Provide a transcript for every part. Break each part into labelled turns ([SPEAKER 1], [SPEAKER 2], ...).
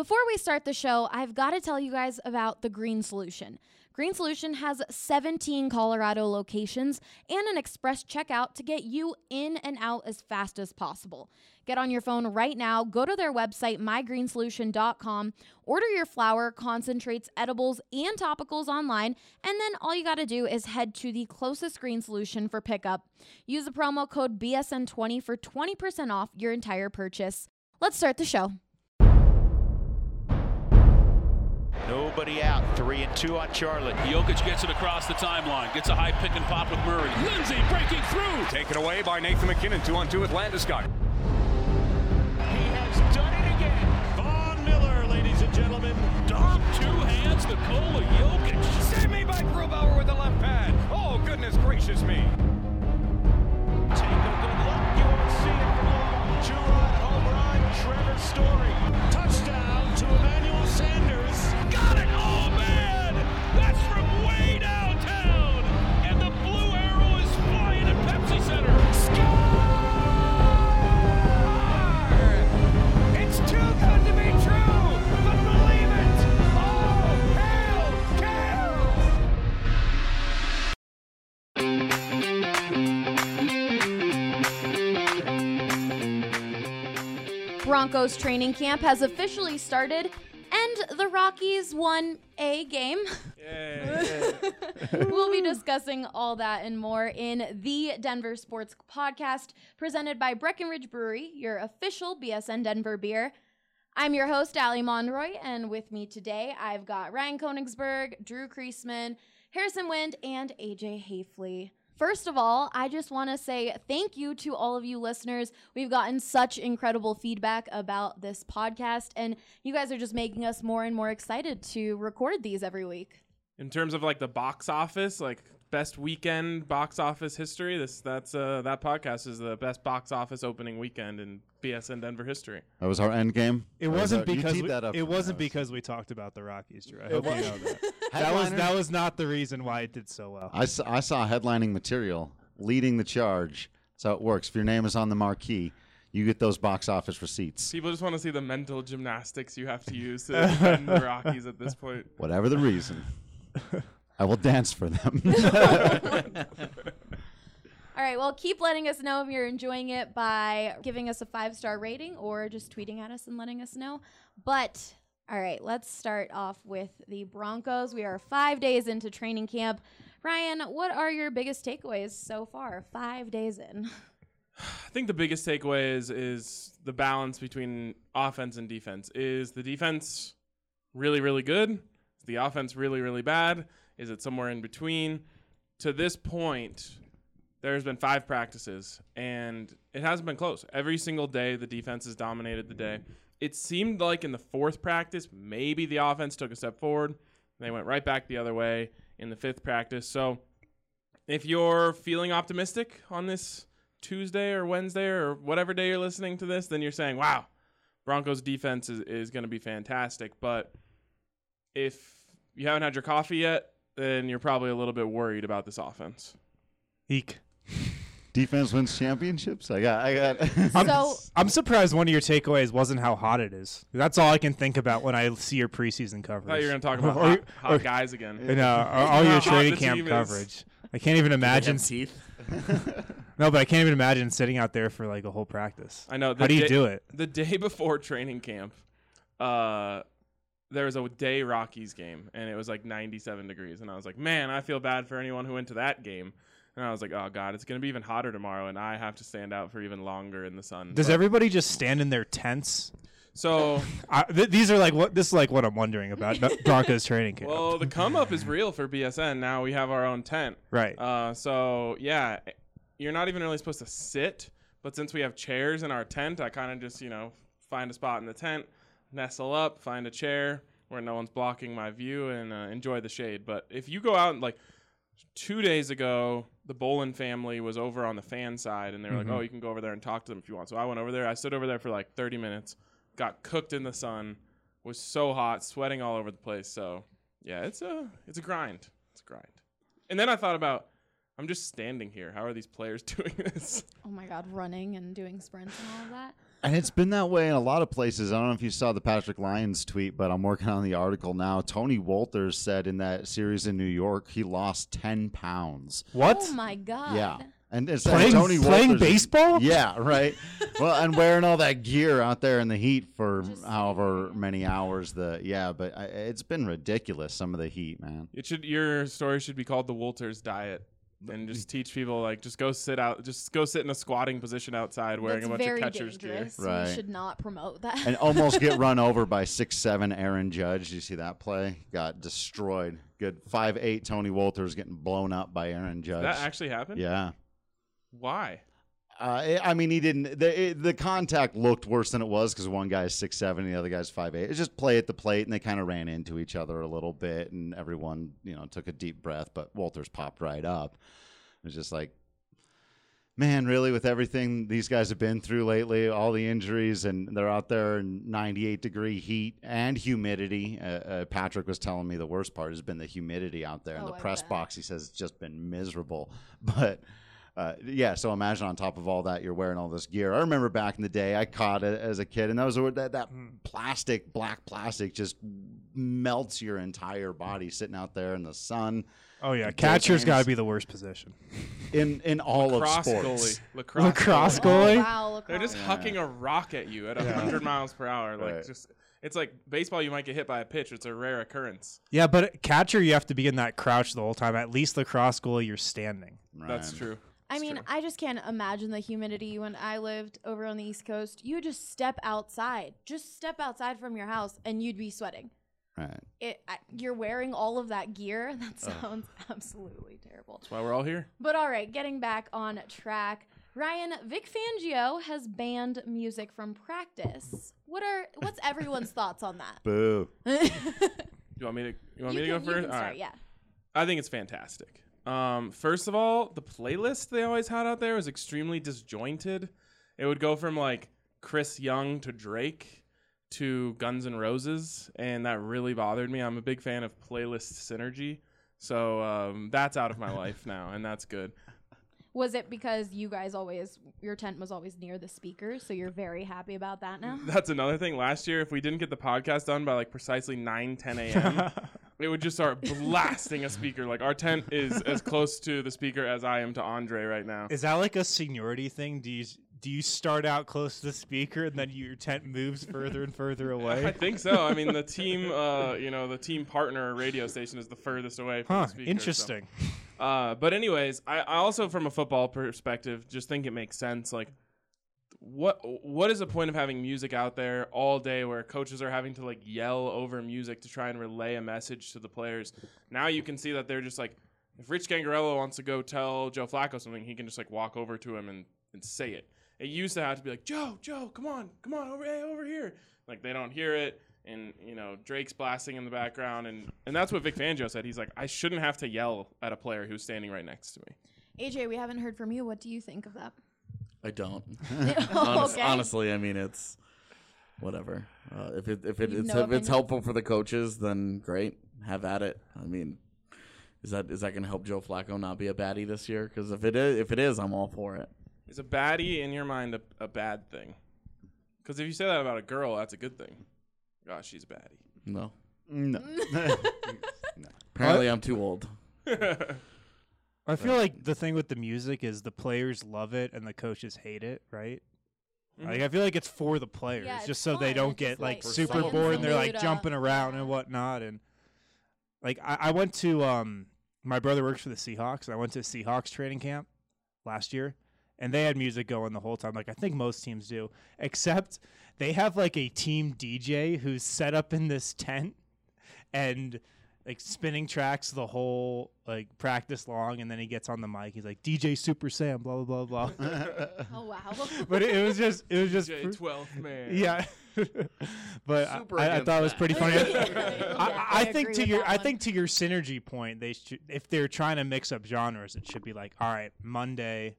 [SPEAKER 1] Before we start the show, I've got to tell you guys about the Green Solution. Green Solution has 17 Colorado locations and an express checkout to get you in and out as fast as possible. Get on your phone right now, go to their website, mygreensolution.com, order your flower, concentrates, edibles, and topicals online, and then all you got to do is head to the closest Green Solution for pickup. Use the promo code BSN20 for 20% off your entire purchase. Let's start the show.
[SPEAKER 2] Nobody out. Three and two on Charlotte.
[SPEAKER 3] Jokic gets it across the timeline. Gets a high pick and pop with Murray. Lindsay breaking through.
[SPEAKER 4] Taken away by Nathan MacKinnon. Two on two with Landeskog.
[SPEAKER 2] He has done it again.
[SPEAKER 3] Von Miller, ladies and gentlemen. Dom, two hands, Nikola Jokic.
[SPEAKER 4] Save me by Grubauer with the left pad. Oh, goodness gracious me.
[SPEAKER 2] Take a good look. You won't see it for long. Two-run home run. Trevor Story. Touchdown to Emmanuel Sanders.
[SPEAKER 1] Broncos training camp has officially started, and the Rockies won a game. we'll be discussing all that and more in the Denver Sports Podcast, presented by Breckenridge Brewery, your official BSN Denver beer. I'm your host, Ali Monroy, and with me today, I've got Ryan Koenigsberg, Drew Creasman, Harrison Wind, and AJ Haefele. First of all, I just want to say thank you to all of you listeners. We've gotten such incredible feedback about this podcast, and you guys are just making us more and more excited to record these every week.
[SPEAKER 5] in terms of like the box office, like best weekend box office history, this that's uh that podcast is the best box office opening weekend in BSN Denver history.
[SPEAKER 6] That was our end game.
[SPEAKER 7] It
[SPEAKER 6] Or
[SPEAKER 7] wasn't
[SPEAKER 6] that-
[SPEAKER 7] because we,
[SPEAKER 6] that up
[SPEAKER 7] it wasn't
[SPEAKER 6] That
[SPEAKER 7] because we talked about the Rockies, Drew. I hope you know that. that was that was not the reason why it did so well.
[SPEAKER 6] I saw, I saw headlining material leading the charge. That's how it works. If your name is on the marquee, you get those box office receipts.
[SPEAKER 5] People just want to see the mental gymnastics you have to use to defend the Rockies at this point.
[SPEAKER 6] Whatever the reason, I will dance for them.
[SPEAKER 1] All right, well, keep letting us know if you're enjoying it by giving us a five star rating or just tweeting at us and letting us know. But, all right, let's start off with the Broncos. We are five days into training camp. Ryan, what are your biggest takeaways so far? Five days in.
[SPEAKER 5] I think the biggest takeaway is is the balance between offense and defense. Is the defense really really good? Is the offense really really bad? Is it somewhere in between? To this point, there's been five practices and it hasn't been close. Every single day the defense has dominated the day. It seemed like in the fourth practice maybe the offense took a step forward. They went right back the other way in the fifth practice. So if you're feeling optimistic on this Tuesday or Wednesday or whatever day you're listening to this, then you're saying, wow, Broncos defense is, is going to be fantastic. But if you haven't had your coffee yet, then you're probably a little bit worried about this offense.
[SPEAKER 7] Eek.
[SPEAKER 6] Defense wins championships. I got. I got.
[SPEAKER 1] So,
[SPEAKER 7] I'm surprised one of your takeaways wasn't how hot it is. That's all I can think about when I see your preseason
[SPEAKER 5] I
[SPEAKER 7] coverage.
[SPEAKER 5] thought you were going to talk about
[SPEAKER 7] Or-
[SPEAKER 5] hot,
[SPEAKER 7] or-
[SPEAKER 5] hot guys again.
[SPEAKER 7] You know, all- all your training camp
[SPEAKER 5] team is.
[SPEAKER 7] coverage. I can't even imagine.
[SPEAKER 2] teeth.
[SPEAKER 7] No, but I can't even imagine sitting out there for like a whole practice.
[SPEAKER 5] I know.
[SPEAKER 7] How do you
[SPEAKER 5] day-
[SPEAKER 7] do it?
[SPEAKER 5] The day before training camp, uh, there was a day Rockies game, and it was like 97 degrees. And I was like, man, I feel bad for anyone who went to that game. And I was like, oh, God, it's going to be even hotter tomorrow, and I have to stand out for even longer in the sun.
[SPEAKER 7] Does
[SPEAKER 5] But-
[SPEAKER 7] everybody just stand in their tents?
[SPEAKER 5] So,
[SPEAKER 7] I, th- these are like what this is like what I'm wondering about Broncos training camp.
[SPEAKER 5] well, the come up is real for BSN. Now we have our own tent.
[SPEAKER 7] right.
[SPEAKER 5] Uh, so, yeah, you're not even really supposed to sit, but since we have chairs in our tent, I kind of just, you know, find a spot in the tent, nestle up, find a chair where no one's blocking my view, and uh, enjoy the shade. But if you go out and, like, two days ago, the Bowlen family was over on the fan side, and they were like, "Oh, you can go over there and talk to them if you want." So I went over there. I stood over there for like 30 minutes, got cooked in the sun, was so hot, sweating all over the place. So yeah, it's a it's a grind. It's a grind. And then I thought about, I'm just standing here. How are these players doing this?
[SPEAKER 1] oh my God, running and doing sprints and all of that.
[SPEAKER 6] And it's been that way in a lot of places. I don't know if you saw the Patrick Lyons tweet, but I'm working on the article now. Tony Wolters said in that series in New York, he lost 10 pounds.
[SPEAKER 7] What?
[SPEAKER 1] Oh my god.
[SPEAKER 6] Yeah. And it's
[SPEAKER 7] Playing-
[SPEAKER 6] Tony
[SPEAKER 7] playing
[SPEAKER 6] Wolters-
[SPEAKER 7] baseball?
[SPEAKER 6] Yeah, right. well, and wearing all that gear out there in the heat for
[SPEAKER 1] Just-
[SPEAKER 6] however many hours. The yeah, but I, it's been ridiculous. Some of the heat, man.
[SPEAKER 5] It should your story should be called the Wolters diet. And just teach people like just go sit out just go sit in a squatting position outside wearing
[SPEAKER 1] That's
[SPEAKER 5] a bunch
[SPEAKER 1] very
[SPEAKER 5] of catcher's gear.
[SPEAKER 6] Right.
[SPEAKER 1] We should not promote that.
[SPEAKER 6] And almost get run over by six seven Aaron Judge. Did you see that play? Got destroyed. Good five eight Tony Wolters getting blown up by Aaron Judge.
[SPEAKER 5] That actually happened?
[SPEAKER 6] yeah.
[SPEAKER 5] Why?
[SPEAKER 6] Uh, I mean, he didn't. The it, the contact looked worse than it was because one guy's six seven, and the other guy's five eight. It's just play at the plate, and they kind of ran into each other a little bit, and everyone, you know, took a deep breath. But Wolters popped right up. It was just like, man, really, with everything these guys have been through lately, all the injuries, and they're out there in 98 degree heat and humidity. Uh, uh, Patrick was telling me the worst part has been the humidity out there in
[SPEAKER 1] Oh,
[SPEAKER 6] the
[SPEAKER 1] I
[SPEAKER 6] press
[SPEAKER 1] bet.
[SPEAKER 6] box. He says it's just been miserable, but. Uh, yeah, so imagine on top of all that, you're wearing all this gear. I remember back in the day, I caught it as a kid, and that was where that, that plastic, black plastic, just melts your entire body sitting out there in the sun.
[SPEAKER 7] Oh yeah, catcher's got to be the worst position.
[SPEAKER 6] In in all
[SPEAKER 5] Lacrosse
[SPEAKER 6] of sports,
[SPEAKER 5] goalie. Lacrosse,
[SPEAKER 7] Lacrosse
[SPEAKER 5] goalie.
[SPEAKER 7] goalie?
[SPEAKER 1] Oh, wow,
[SPEAKER 5] They're just
[SPEAKER 1] lacrosse.
[SPEAKER 5] hucking a rock at you at 100 miles per hour. Like
[SPEAKER 6] Right.
[SPEAKER 5] just it's like baseball you might get hit by a pitch. It's a rare occurrence.
[SPEAKER 7] Yeah, but catcher, you have to be in that crouch the whole time. At least lacrosse goalie, you're standing.
[SPEAKER 5] That's true.
[SPEAKER 1] I
[SPEAKER 5] It's
[SPEAKER 1] mean,
[SPEAKER 5] true.
[SPEAKER 1] I just can't imagine the humidity when I lived over on the East Coast. You would just step outside, just step outside from your house, and you'd be sweating.
[SPEAKER 6] Right.
[SPEAKER 1] It, I, you're wearing all of that gear. That sounds absolutely terrible.
[SPEAKER 5] That's why we're all here.
[SPEAKER 1] But all right, getting back on track. Ryan, Vic Fangio has banned music from practice. What are what's everyone's thoughts on that?
[SPEAKER 6] Boo.
[SPEAKER 5] You want me to you want
[SPEAKER 1] You
[SPEAKER 5] me to go first?
[SPEAKER 1] can start,
[SPEAKER 5] right.
[SPEAKER 1] yeah.
[SPEAKER 5] I think it's fantastic. Um, first of all, the playlist they always had out there was extremely disjointed. It would go from like Chris Young to Drake to Guns N' Roses, and that really bothered me. I'm a big fan of playlist synergy, so um, that's out of my life now, and that's good.
[SPEAKER 1] Was it because you guys always your tent was always near the speakers, so you're very happy about that now?
[SPEAKER 5] That's another thing. Last year, if we didn't get the podcast done by like precisely 9, 10 a.m., it would just start blasting a speaker. Like our tent is as close to the speaker as I am to Andre right now.
[SPEAKER 7] Is that like a seniority thing? Do you do you start out close to the speaker and then your tent moves further and further away?
[SPEAKER 5] I think so. I mean, the team, uh, you know, the team partner radio station is the furthest away from
[SPEAKER 7] Huh?
[SPEAKER 5] the speaker. so-
[SPEAKER 7] Interesting.
[SPEAKER 5] Uh, but anyways, I, I also, from a football perspective, just think it makes sense. Like, what what is the point of having music out there all day where coaches are having to like yell over music to try and relay a message to the players? Now you can see that they're just like, if Rich Scangarello wants to go tell Joe Flacco something, he can just like walk over to him and, and say it. It used to have to be like, Joe, Joe, come on, come on, over, hey, over here. Like they don't hear it, and you know Drake's blasting in the background, and and that's what Vic Fangio said. He's like, I shouldn't have to yell at a player who's standing right next to me.
[SPEAKER 1] AJ, we haven't heard from you. What do you think of that?
[SPEAKER 8] I don't. Honest-
[SPEAKER 1] okay.
[SPEAKER 8] Honestly, I mean it's whatever. Uh, if it if it, it's
[SPEAKER 1] no
[SPEAKER 8] if it's helpful for the coaches, then great, have at it. I mean, is that is that going to help Joe Flacco not be a baddie this year? Because if it is, if it is, I'm all for it.
[SPEAKER 5] Is a baddie in your mind a, a bad thing? Because if you say that about a girl, that's a good thing. Gosh, she's a baddie.
[SPEAKER 8] No,
[SPEAKER 6] No.
[SPEAKER 8] apparently I'm too old.
[SPEAKER 7] I feel like the thing with the music is the players love it and the coaches hate it, right? Like I feel like it's for the players,
[SPEAKER 1] Yeah,
[SPEAKER 7] just so they don't
[SPEAKER 1] It's
[SPEAKER 7] get like
[SPEAKER 1] like,
[SPEAKER 7] super bored and they're like
[SPEAKER 1] Saluda.
[SPEAKER 7] jumping around
[SPEAKER 1] Yeah.
[SPEAKER 7] and whatnot. And like I, I went to um my brother works for the Seahawks. And I went to Seahawks training camp last year, and they had music going the whole time. Like I think most teams do, except they have like a team DJ who's set up in this tent and like spinning tracks the whole like practice long, and then he gets on the mic. He's like DJ Super Sam, blah blah blah blah.
[SPEAKER 1] Oh wow.
[SPEAKER 7] but it, it was just it was just
[SPEAKER 5] J
[SPEAKER 7] pr-
[SPEAKER 5] twelfth man.
[SPEAKER 7] yeah. but I-
[SPEAKER 8] Super
[SPEAKER 7] I, I
[SPEAKER 8] against
[SPEAKER 7] thought it was pretty funny.
[SPEAKER 1] Yeah,
[SPEAKER 7] I,
[SPEAKER 1] I
[SPEAKER 7] I think to your I think to your synergy point, they should if they're trying to mix up genres, it should be like, all right, Monday,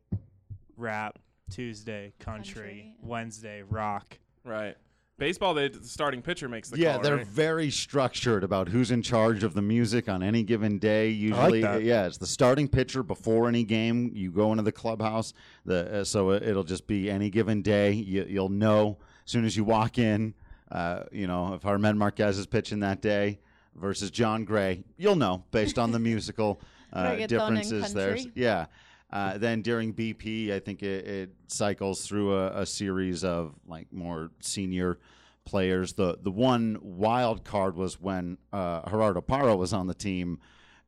[SPEAKER 7] rap, Tuesday, country,
[SPEAKER 1] Country.
[SPEAKER 7] Wednesday, rock.
[SPEAKER 5] Right. Baseball, they, the starting pitcher makes the
[SPEAKER 6] yeah,
[SPEAKER 5] call.
[SPEAKER 6] they're
[SPEAKER 5] right?
[SPEAKER 6] very structured about who's in charge of the music on any given day. Usually,
[SPEAKER 7] that.
[SPEAKER 6] yeah, it's the starting pitcher before any game. You go into the clubhouse, the uh, so it- it'll just be any given day. You, you'll know as soon as you walk in. Uh, you know, if German Marquez is pitching that day versus Jon Gray, you'll know based on the musical uh, differences there. Yeah. Uh, then during BP, I think it, it cycles through a, a series of like more senior players. The the one wild card was when uh, Gerardo Parra was on the team.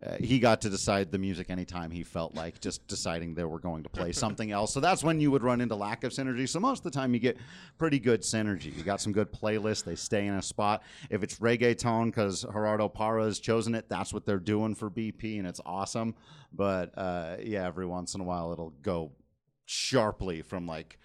[SPEAKER 6] Uh, he got to decide the music anytime he felt like just deciding they were going to play something else. So that's when you would run into lack of synergy. So most of the time you get pretty good synergy. You got some good playlists. They stay in a spot. If it's reggaeton because Gerardo Parra has chosen it, that's what they're doing for BP, and it's awesome. But uh, yeah, every once in a while it'll go sharply from like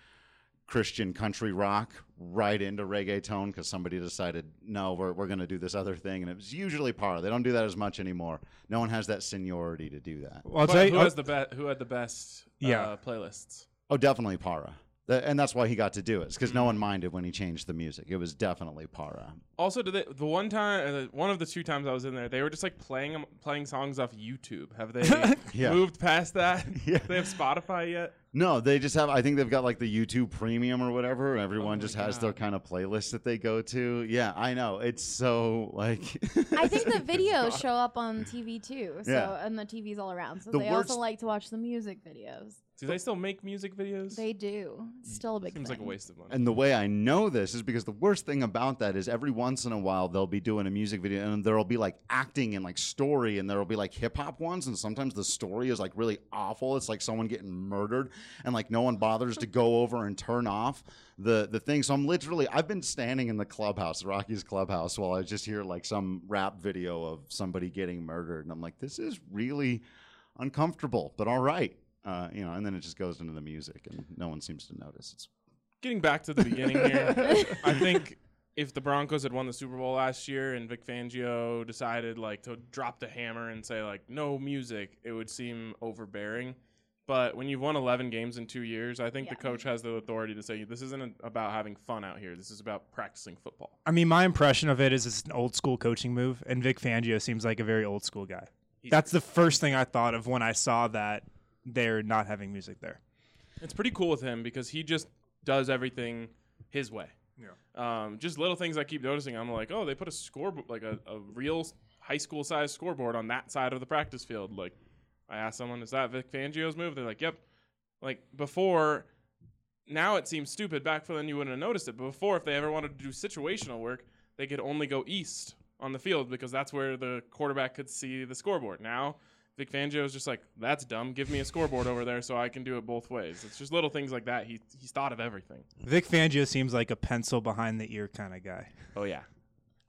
[SPEAKER 6] Christian country rock right into reggaeton because somebody decided no, we're we're going to do this other thing, and it was usually Parra. They don't do that as much anymore. No one has that seniority to do that.
[SPEAKER 7] Well, I'll tell you,
[SPEAKER 5] who
[SPEAKER 7] I'll-
[SPEAKER 5] has the be- who had the best
[SPEAKER 7] Yeah.
[SPEAKER 5] uh, playlists?
[SPEAKER 6] Oh, definitely Parra. Th- And that's why he got to do it, because
[SPEAKER 5] Mm.
[SPEAKER 6] no one minded when he changed the music. It was definitely Parra.
[SPEAKER 5] Also, did they, the one time, uh, one of the two times I was in there, they were just like playing 'em- playing songs off YouTube. Have they
[SPEAKER 6] Yeah.
[SPEAKER 5] moved past that?
[SPEAKER 6] Yeah.
[SPEAKER 5] They have Spotify yet?
[SPEAKER 6] No, they just have. I think they've got like the YouTube Premium or whatever. and
[SPEAKER 5] Oh
[SPEAKER 6] Everyone
[SPEAKER 5] my
[SPEAKER 6] just has their kind of playlist that they go to. Yeah, I know. It's so like.
[SPEAKER 1] I think the videos show up on TV too. So
[SPEAKER 6] Yeah.
[SPEAKER 1] and the TVs all around. So
[SPEAKER 6] The
[SPEAKER 1] they
[SPEAKER 6] worst-
[SPEAKER 1] also like to watch the music videos.
[SPEAKER 5] Do they still make music videos?
[SPEAKER 1] They do. It's still a big
[SPEAKER 5] Seems like a waste of money.
[SPEAKER 6] And the way I know this is because the worst thing about that is every once in a while they'll be doing a music video and there'll be like acting and like story and there'll be like hip hop ones and sometimes the story is like really awful. It's like someone getting murdered and like no one bothers to go over and turn off the the thing. So I'm literally I've been standing in the clubhouse, Rocky's clubhouse, while I just hear like some rap video of somebody getting murdered and I'm like, this is really uncomfortable, but all right. Uh, you know, and then it just goes into the music and no one seems to notice. It's
[SPEAKER 5] Getting back to the beginning here, I think if the Broncos had won the Super Bowl last year and Vic Fangio decided like to drop the hammer and say like no music, it would seem overbearing. But when you've won 11 games in two years, I think the coach has the authority to say this isn't about having fun out here. This is about practicing football.
[SPEAKER 7] I mean, my impression of it is it's an old school coaching move, and Vic Fangio seems like a very old school guy.
[SPEAKER 5] He's-
[SPEAKER 7] That's the first thing I thought of when I saw that they're not having music there.
[SPEAKER 5] It's pretty cool with him because he just does everything his way.
[SPEAKER 7] Yeah.
[SPEAKER 5] Um, just little things I keep noticing. I'm like, oh, they put a score like a, a real high school size scoreboard on that side of the practice field. Like, I asked someone, is that Vic Fangio's move? They're like, yep. Like before, now it seems stupid. Back then you wouldn't have noticed it. But before, if they ever wanted to do situational work, they could only go east on the field because that's where the quarterback could see the scoreboard. Now. Vic Fangio is just like, that's dumb. Give me a scoreboard over there so I can do it both ways. It's just little things like that. He he's thought of everything.
[SPEAKER 7] Vic Fangio seems like a pencil behind the ear kind of guy.
[SPEAKER 5] Oh yeah.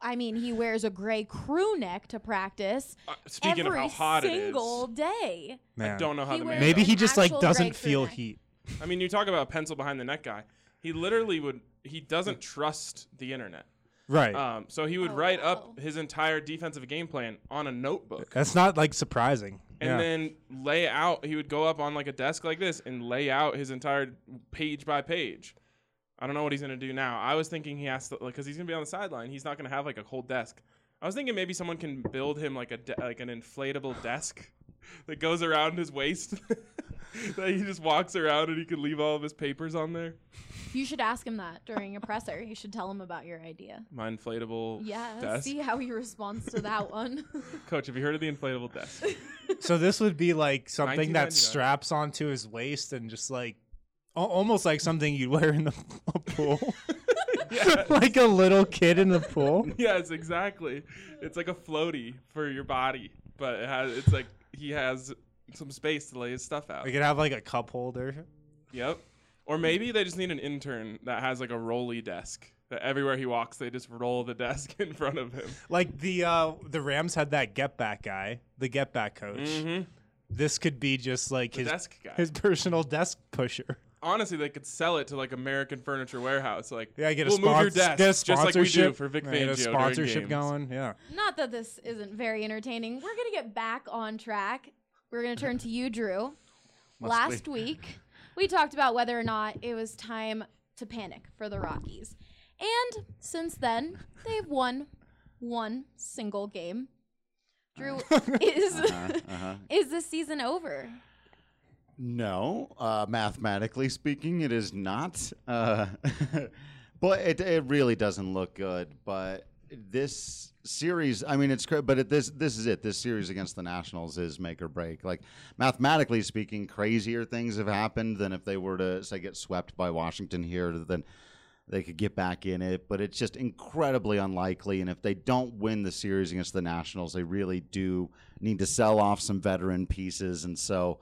[SPEAKER 1] I mean, he wears a gray crew neck to practice
[SPEAKER 5] Uh, speaking
[SPEAKER 1] every
[SPEAKER 5] of how hot it is,
[SPEAKER 1] single day.
[SPEAKER 7] Man.
[SPEAKER 5] I don't know how
[SPEAKER 1] He
[SPEAKER 5] the man.
[SPEAKER 7] Maybe he just like doesn't feel
[SPEAKER 1] neck.
[SPEAKER 7] heat.
[SPEAKER 5] I mean, you talk about a pencil behind the neck guy. He literally would. He doesn't trust the internet.
[SPEAKER 7] Right.
[SPEAKER 5] Um, so he would
[SPEAKER 1] Oh,
[SPEAKER 5] write
[SPEAKER 1] wow.
[SPEAKER 5] up his entire defensive game plan on a notebook,
[SPEAKER 7] That's not like surprising.
[SPEAKER 5] and
[SPEAKER 7] yeah.
[SPEAKER 5] then lay out. He would go up on like a desk like this and lay out his entire page by page. I don't know what he's gonna do now. I was thinking he has to, like, because he's gonna be on the sideline. He's not gonna have like a whole desk. I was thinking maybe someone can build him like a de- like an inflatable desk that goes around his waist. that he just walks around and he can leave all of his papers on there.
[SPEAKER 1] You should ask him that during a presser. You should tell him about your idea.
[SPEAKER 5] My inflatable
[SPEAKER 1] Yeah,
[SPEAKER 5] desk.
[SPEAKER 1] see how he responds to that one.
[SPEAKER 5] Coach, have you heard of the inflatable desk?
[SPEAKER 7] so this would be like something that
[SPEAKER 5] 1999.
[SPEAKER 7] straps onto his waist and just like al- almost like something you'd wear in the a pool. like a little kid in the pool.
[SPEAKER 5] yes, exactly. It's like a floaty for your body, but it has it's like he has some space to lay his stuff out.
[SPEAKER 7] We could have like a cup holder.
[SPEAKER 5] Yep. Or maybe they just need an intern that has like a rolly desk. That everywhere he walks, they just roll the desk in front of him.
[SPEAKER 7] Like the uh the Rams had that get back guy, the get back coach.
[SPEAKER 5] Mm-hmm.
[SPEAKER 7] This could be just like
[SPEAKER 5] The
[SPEAKER 7] his
[SPEAKER 5] desk guy.
[SPEAKER 7] his personal desk pusher.
[SPEAKER 5] Honestly, they could sell it to like American Furniture Warehouse. Like,
[SPEAKER 7] Yeah, get a,
[SPEAKER 5] we'll move your desk
[SPEAKER 7] get a
[SPEAKER 5] just like
[SPEAKER 7] sponsorship
[SPEAKER 5] we do for Vic Fangio
[SPEAKER 7] get a sponsorship going. Yeah.
[SPEAKER 1] Not that this isn't very entertaining. We're gonna get back on track. We're gonna turn to you, Drew. Last week, we talked about whether or not it was time to panic for the Rockies. And since then, they've won one single game. Drew, is
[SPEAKER 6] uh-huh.
[SPEAKER 1] is the season over?
[SPEAKER 6] No, uh, mathematically speaking, it is not. Uh, but it, it really doesn't look good. But this series, I mean, it's great. But it, this this is it. This series against the Nationals is make or break. Like mathematically speaking, crazier things have happened than if they were to say get swept by Washington here. Then they could get back in it. But it's just incredibly unlikely. And if they don't win the series against the Nationals, they really do need to sell off some veteran pieces. And so.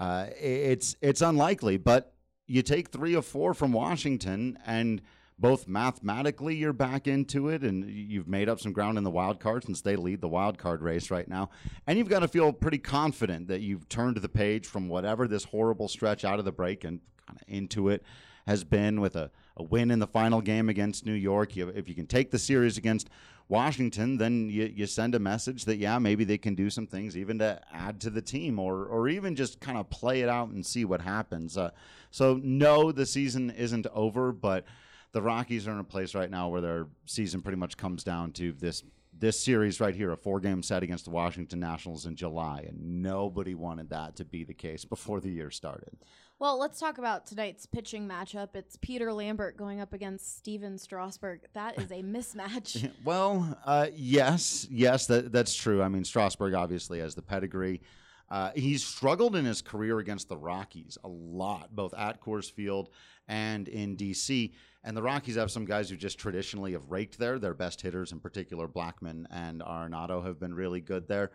[SPEAKER 6] Uh, it's it's unlikely, but you take three or four from Washington, and both mathematically you're back into it, and you've made up some ground in the wild card since they lead the wild card race right now, and you've got to feel pretty confident that you've turned the page from whatever this horrible stretch out of the break and kind of into it has been with a, a win in the final game against New York. You, if you can take the series against Washington, then you, you send a message that, yeah, maybe they can do some things even to add to the team or, or even just kind of play it out and see what happens. Uh, so, no, the season isn't over, but the Rockies are in a place right now where their season pretty much comes down to this. This series right here, a four game set against the Washington Nationals in July, and nobody wanted that to be the case before the year started.
[SPEAKER 1] Well, let's talk about tonight's pitching matchup. It's Peter Lambert going up against Stephen Strasburg. That is a mismatch.
[SPEAKER 6] Well, uh, yes, yes, that, that's true. I mean, Strasburg obviously has the pedigree. Uh, he's struggled in his career against the Rockies a lot, both at Coors Field and in DC. And the Rockies have some guys who just traditionally have raked there. Their best hitters, in particular, Blackmon and Arenado, have been really good there.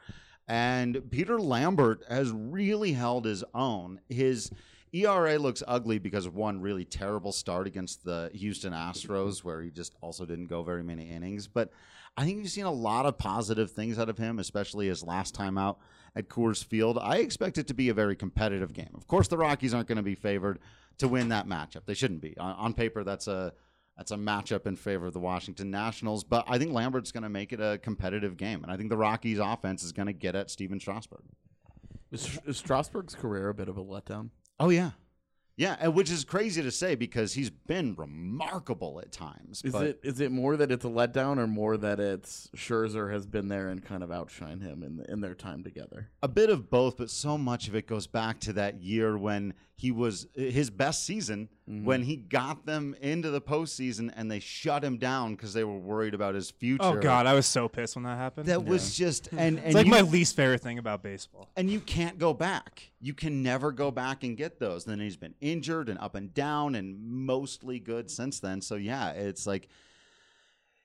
[SPEAKER 6] And Peter Lambert has really held his own. His ERA looks ugly because of one really terrible start against the Houston Astros, where he just also didn't go very many innings. But I think you've seen a lot of positive things out of him, especially his last time out at Coors Field. I expect it to be a very competitive game. Of course, the Rockies aren't going to be favored to win that matchup. They shouldn't be. On, on paper, that's a that's a matchup in favor of the Washington Nationals. But I think Lambert's going to make it a competitive game, and I think the Rockies' offense is going to get at Stephen Strasburg.
[SPEAKER 8] Is, is Strasburg's career a bit of a letdown?
[SPEAKER 6] Oh yeah, yeah, and which is crazy to say because he's been remarkable at times.
[SPEAKER 8] Is it is it more that it's a letdown, or more that it's Scherzer has been there and kind of outshine him in in their time together?
[SPEAKER 6] a bit of both, but so much of it goes back to that year when he was his best season Mm-hmm. when he got them into the postseason and they shut him down because they were worried about his oh, future.
[SPEAKER 7] Oh God, I was so pissed when that happened.
[SPEAKER 6] that was just and and
[SPEAKER 7] it's like
[SPEAKER 6] you,
[SPEAKER 7] my least favorite thing about baseball.
[SPEAKER 6] and you can't go back. You can never go back and get those. then he's been injured and up and down and mostly good since then. So yeah, it's like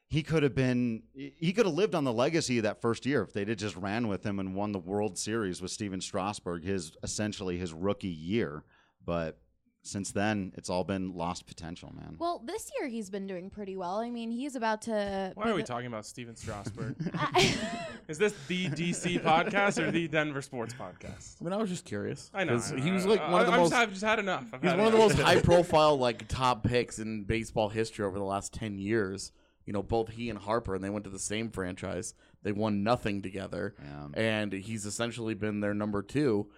[SPEAKER 6] he could have been he could have lived on the legacy of that first year if they'd have just ran with him and won the World Series with Stephen Strasburg, his essentially his rookie year. But since then, it's all been lost potential, man.
[SPEAKER 1] well, this year he's been doing pretty well. I mean, he's about to.
[SPEAKER 5] Why are we talking about Stephen Strasburg? Is this the DC podcast or the Denver Sports podcast?
[SPEAKER 8] I mean, I was just curious.
[SPEAKER 5] I know.
[SPEAKER 8] 'Cause
[SPEAKER 5] I know.
[SPEAKER 8] He was like
[SPEAKER 5] I-
[SPEAKER 8] one of the
[SPEAKER 5] I'm
[SPEAKER 8] most.
[SPEAKER 5] Just, I've just had enough. I've
[SPEAKER 8] He's
[SPEAKER 5] had
[SPEAKER 8] one of the most high-profile, like top picks in baseball history over the last ten years. You know, both he and Harper, and they went to the same franchise. They won nothing together,
[SPEAKER 6] Yeah.
[SPEAKER 8] and he's essentially been their number two.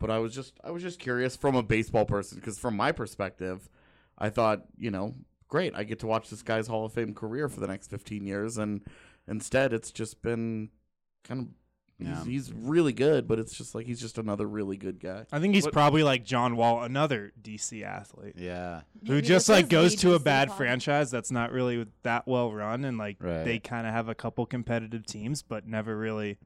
[SPEAKER 8] But I was just, I was just curious from a baseball person, because from my perspective, I thought, you know, great, I get to watch this guy's Hall of Fame career for the next fifteen years, and instead, it's just been kind of.
[SPEAKER 6] Yeah.
[SPEAKER 8] He's, he's really good, but it's just like he's just another really good guy.
[SPEAKER 7] I think he's
[SPEAKER 5] What-
[SPEAKER 7] probably like John Wall, another DC athlete
[SPEAKER 6] yeah.
[SPEAKER 7] who
[SPEAKER 1] Maybe
[SPEAKER 7] just like goes
[SPEAKER 1] the
[SPEAKER 7] to a bad
[SPEAKER 1] pod.
[SPEAKER 7] franchise that's not really that well run, and like
[SPEAKER 6] Right.
[SPEAKER 7] they kind of have a couple competitive teams, but never really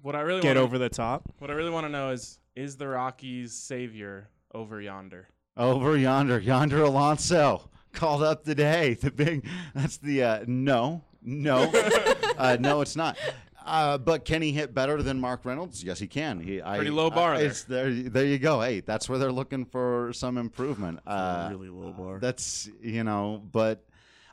[SPEAKER 5] What I really
[SPEAKER 7] get
[SPEAKER 5] wanna,
[SPEAKER 7] over the top.
[SPEAKER 5] What I really want to know is: Is the Rockies' savior over yonder?
[SPEAKER 6] Over yonder, yonder Alonso called up today. The big, that's the uh, no, no, uh, no, it's not. Uh, but can he hit better than Mark Reynolds? Yes, he can. He, I,
[SPEAKER 5] Pretty low bar
[SPEAKER 6] I-
[SPEAKER 5] there.
[SPEAKER 6] It's there. There you go. Hey, that's where they're looking for some improvement. Uh,
[SPEAKER 8] really low bar.
[SPEAKER 6] That's you know, but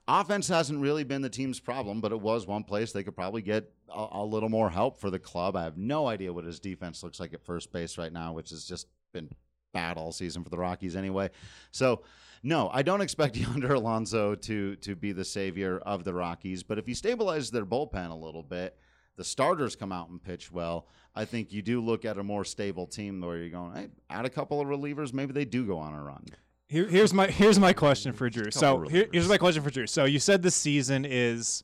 [SPEAKER 6] offense hasn't really been the team's problem, but it was one place they could probably get a, a little more help for the club. I have no idea what his defense looks like at first base right now, which has just been bad all season for the Rockies anyway. So. No, I don't expect Yonder Alonso to to be the savior of the Rockies, but if he stabilizes their bullpen a little bit, the starters come out and pitch well. I think you do look at a more stable team where you're going, hey, add a couple of relievers, maybe they do go on a run.
[SPEAKER 7] Here, here's my here's my question for Drew. So here, here's my question for Drew. So you said the season is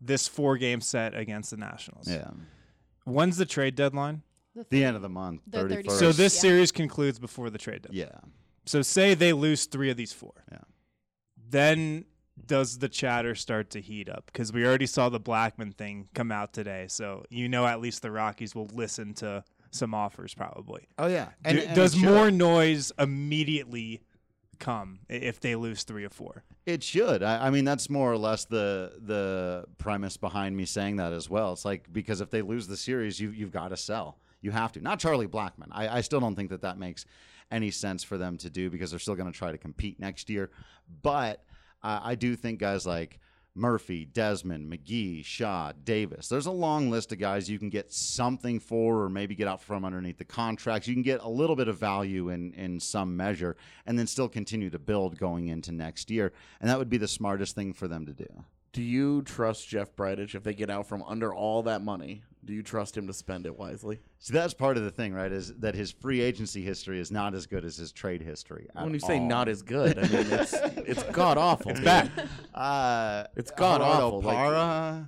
[SPEAKER 7] this four game set against the Nationals.
[SPEAKER 6] Yeah.
[SPEAKER 7] When's the trade deadline?
[SPEAKER 6] The end of the month,
[SPEAKER 1] The
[SPEAKER 6] 31st.
[SPEAKER 1] 31st.
[SPEAKER 7] So this
[SPEAKER 1] yeah.
[SPEAKER 7] series concludes before the trade deadline.
[SPEAKER 6] Yeah.
[SPEAKER 7] So say they lose three of these four.
[SPEAKER 6] Yeah.
[SPEAKER 7] Then does the chatter start to heat up? Because we already saw the Blackmon thing come out today. So you know at least the Rockies will listen to some offers probably.
[SPEAKER 6] Oh yeah.
[SPEAKER 7] Do- does more noise immediately come if they lose three or four?
[SPEAKER 6] It should. I, I mean, that's more or less the the premise behind me saying that as well. It's like because if they lose the series, you you've got to sell. You have to. Not Charlie Blackmon. I, I still don't think that that makes any sense for them to do because they're still going to try to compete next year. But I do think guys like Murphy, Desmond, McGee, Shaw, Davis. There's a long list of guys you can get something for, or maybe get out from underneath the contracts. You can get a little bit of value in in some measure, and then still continue to build going into next year. And that would be the smartest thing for them to do.
[SPEAKER 8] Do you trust Jeff Bridich if they get out from under all that money? Do you trust him to spend it wisely?
[SPEAKER 6] See, that's part of the thing, right? Is that his free agency history is not as good as his trade history.
[SPEAKER 8] When you say
[SPEAKER 6] all.
[SPEAKER 8] not as good, I mean it's it's god awful. It's
[SPEAKER 7] bad.
[SPEAKER 6] uh,
[SPEAKER 8] It's god awful, like-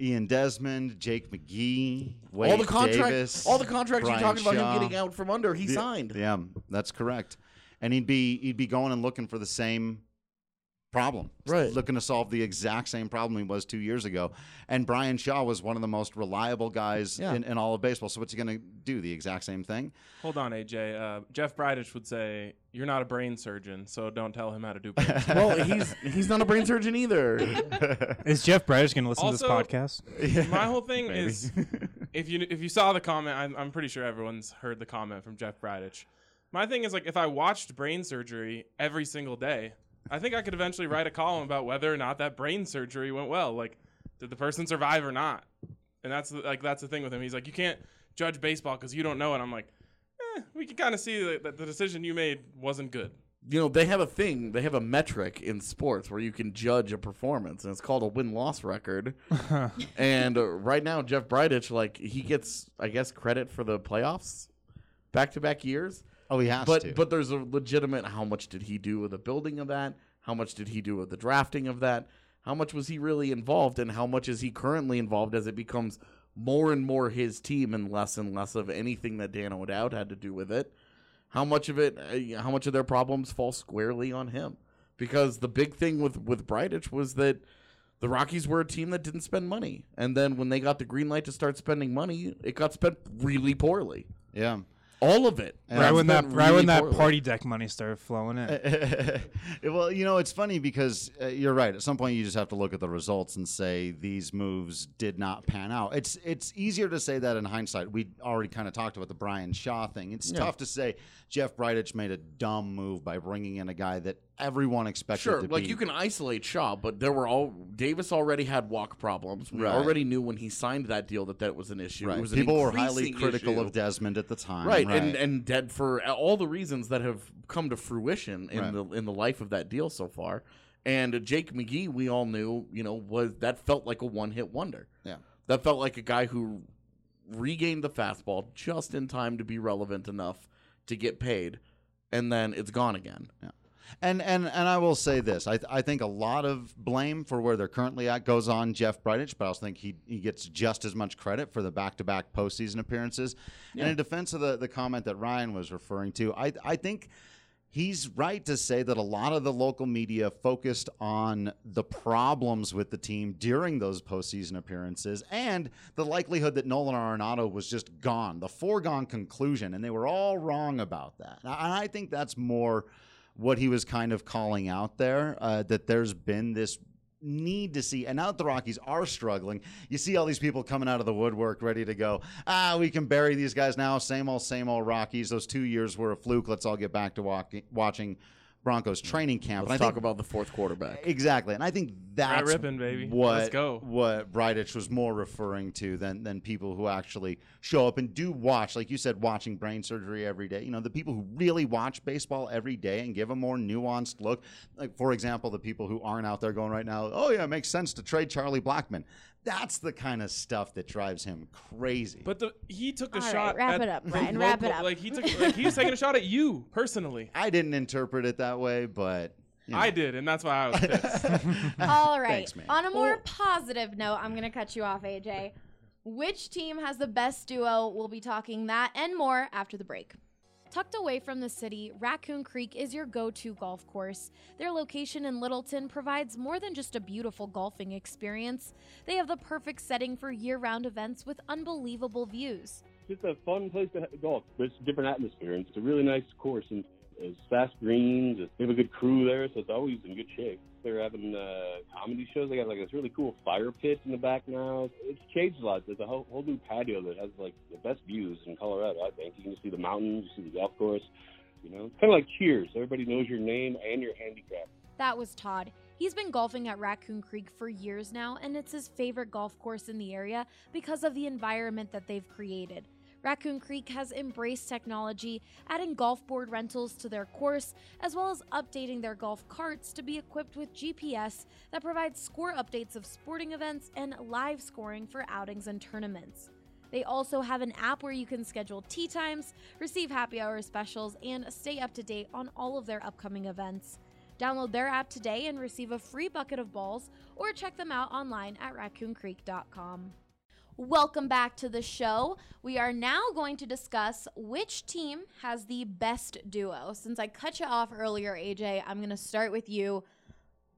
[SPEAKER 6] Ian Desmond, Jake McGee, Wade
[SPEAKER 8] all the contracts,
[SPEAKER 6] Davis,
[SPEAKER 8] all the contracts
[SPEAKER 6] Brian
[SPEAKER 8] you're talking about him getting out from under, he
[SPEAKER 6] Yeah,
[SPEAKER 8] signed.
[SPEAKER 6] Yeah, that's correct. And he'd be he'd be going and looking for the same problem.
[SPEAKER 8] Right.
[SPEAKER 6] Looking to solve the exact same problem he was two years ago. And Bryan Shaw was one of the most reliable guys
[SPEAKER 8] Yeah.
[SPEAKER 6] in, in all of baseball. So what's he going to do? The exact same thing?
[SPEAKER 5] Hold on, AJ. Uh, Jeff Bridich would say, "You're not a brain surgeon, so don't tell him how to do brain surgery."
[SPEAKER 8] well, he's he's not a brain surgeon either.
[SPEAKER 7] Is Jeff Bridich going to listen
[SPEAKER 5] Also-
[SPEAKER 7] to this podcast?
[SPEAKER 5] My whole thing is, if you if you saw the comment, I'm, I'm pretty sure everyone's heard the comment from Jeff Bridich. My thing is like, if I watched brain surgery every single day, I think I could eventually write a column about whether or not that brain surgery went well. Like, did the person survive or not? And that's the, like that's the thing with him. He's like, you can't judge baseball because you don't know. And I'm like, eh, we can kind of see that, that the decision you made wasn't good.
[SPEAKER 8] you know, they have a thing, they have a metric in sports where you can judge a performance, and it's called a win loss record. and uh, right now, Jeff Bridich, like, he gets, I guess, credit for the playoffs back to back years.
[SPEAKER 6] Oh, he has
[SPEAKER 8] but
[SPEAKER 6] to.
[SPEAKER 8] but there's a legitimate how much did he do with the building of that? How much did he do with the drafting of that? How much was he really involved, and how much is he currently involved as it becomes more and more his team and less and less of anything that Dan O'Dowd had to do with it? How much of it, uh, how much of their problems fall squarely on him? Because the big thing with with Bridich was that the Rockies were a team that didn't spend money, and then when they got the green light to start spending money, it got spent really poorly.
[SPEAKER 6] yeah.
[SPEAKER 8] All of it.
[SPEAKER 6] And
[SPEAKER 7] right when that
[SPEAKER 8] spent
[SPEAKER 7] right when that
[SPEAKER 8] poorly.
[SPEAKER 7] party deck money started flowing in.
[SPEAKER 6] well, you know, it's funny because uh, you're right. At some point, you just have to look at the results and say these moves did not pan out. It's it's easier to say that in hindsight. We already kind of talked about the Bryan Shaw thing. It's
[SPEAKER 8] Yeah.
[SPEAKER 6] tough to say Jeff Bridich made a dumb move by bringing in a guy that everyone expected
[SPEAKER 8] Sure,
[SPEAKER 6] to
[SPEAKER 8] like
[SPEAKER 6] be.
[SPEAKER 8] you can isolate Shaw, but there were all Davis already had walk problems. We
[SPEAKER 6] Right.
[SPEAKER 8] already knew when he signed that deal that that was an issue. It
[SPEAKER 6] Right.
[SPEAKER 8] was an
[SPEAKER 6] People were highly
[SPEAKER 8] increasing
[SPEAKER 6] critical
[SPEAKER 8] issue.
[SPEAKER 6] of Desmond at the time.
[SPEAKER 8] Right, and and dead for all the reasons that have come to fruition in
[SPEAKER 6] Right.
[SPEAKER 8] the in the life of that deal so far. And Jake McGee, we all knew, you know, was that felt like a one hit wonder.
[SPEAKER 6] yeah.
[SPEAKER 8] That felt like a guy who regained the fastball just in time to be relevant enough to get paid, and then it's gone again.
[SPEAKER 6] And and and I will say this: I I think a lot of blame for where they're currently at goes on Jeff Bridich, but I also think he he gets just as much credit for the back to back postseason appearances. And in defense of the the comment that Ryan was referring to, I I think. He's right to say that a lot of the local media focused on the problems with the team during those postseason appearances and the likelihood that Nolan Arenado was just gone, the foregone conclusion, and they were all wrong about that. And I think that's more what he was kind of calling out there uh, that there's been this need to see and now that the rockies are struggling you see all these people coming out of the woodwork ready to go ah we can bury these guys now. Same old same old rockies. Those two years were a fluke. Let's all get back to walking, watching broncos training camp
[SPEAKER 8] Let's
[SPEAKER 6] And I
[SPEAKER 8] talk
[SPEAKER 6] think-
[SPEAKER 8] about the fourth quarterback.
[SPEAKER 6] Exactly, and I think that's
[SPEAKER 5] ripping, baby.
[SPEAKER 6] what
[SPEAKER 5] Let's go.
[SPEAKER 6] what Bridich was more referring to than than people who actually show up and do watch, like you said, watching brain surgery every day. You know, the people who really watch baseball every day and give a more nuanced look. Like for example, the people who aren't out there going right now, oh yeah, it makes sense to trade Charlie Blackmon. That's the kind of stuff that drives him crazy.
[SPEAKER 5] But the he took a
[SPEAKER 1] All right,
[SPEAKER 5] shot.
[SPEAKER 1] wrap
[SPEAKER 5] at
[SPEAKER 1] it up,
[SPEAKER 5] the
[SPEAKER 1] Ryan, wrap it
[SPEAKER 5] local-
[SPEAKER 1] up.
[SPEAKER 5] Like he took, like he was taking a shot at you personally.
[SPEAKER 6] I didn't interpret it that way, but you know.
[SPEAKER 5] I did, and that's why I was pissed.
[SPEAKER 1] All right.
[SPEAKER 6] Thanks, man.
[SPEAKER 1] On a more positive note, I'm going to cut you off, AJ. Which team has the best duo? We'll be talking that and more after the break. Tucked away from the city, Raccoon Creek is your go to golf course. Their location in Littleton provides more than just a beautiful golfing experience. They have the perfect setting for year round events with unbelievable views.
[SPEAKER 9] It's a fun place to golf. It's a different atmosphere, and it's a really nice course, and it's fast greens. They have a good crew there, so it's always in good shape. They're having uh, comedy shows. They got like this really cool fire pit in the back now. It's changed a lot. There's a whole, whole new patio that has like the best views in Colorado. I think you can just see the mountains, you see the golf course. You know, kind of like Cheers. Everybody knows your name and your handicap.
[SPEAKER 1] That was Todd. He's been golfing at Raccoon Creek for years now, and it's his favorite golf course in the area because of the environment that they've created. Raccoon Creek has embraced technology, adding golf board rentals to their course, as well as updating their golf carts to be equipped with GPS that provides score updates of sporting events and live scoring for outings and tournaments. They also have an app where you can schedule tee times, receive happy hour specials, and stay up to date on all of their upcoming events. Download their app today and receive a free bucket of balls, or check them out online at raccooncreek.com. Welcome back to the show. We are now going to discuss which team has the best duo. Since I cut you off earlier, AJ, I'm going to start with you.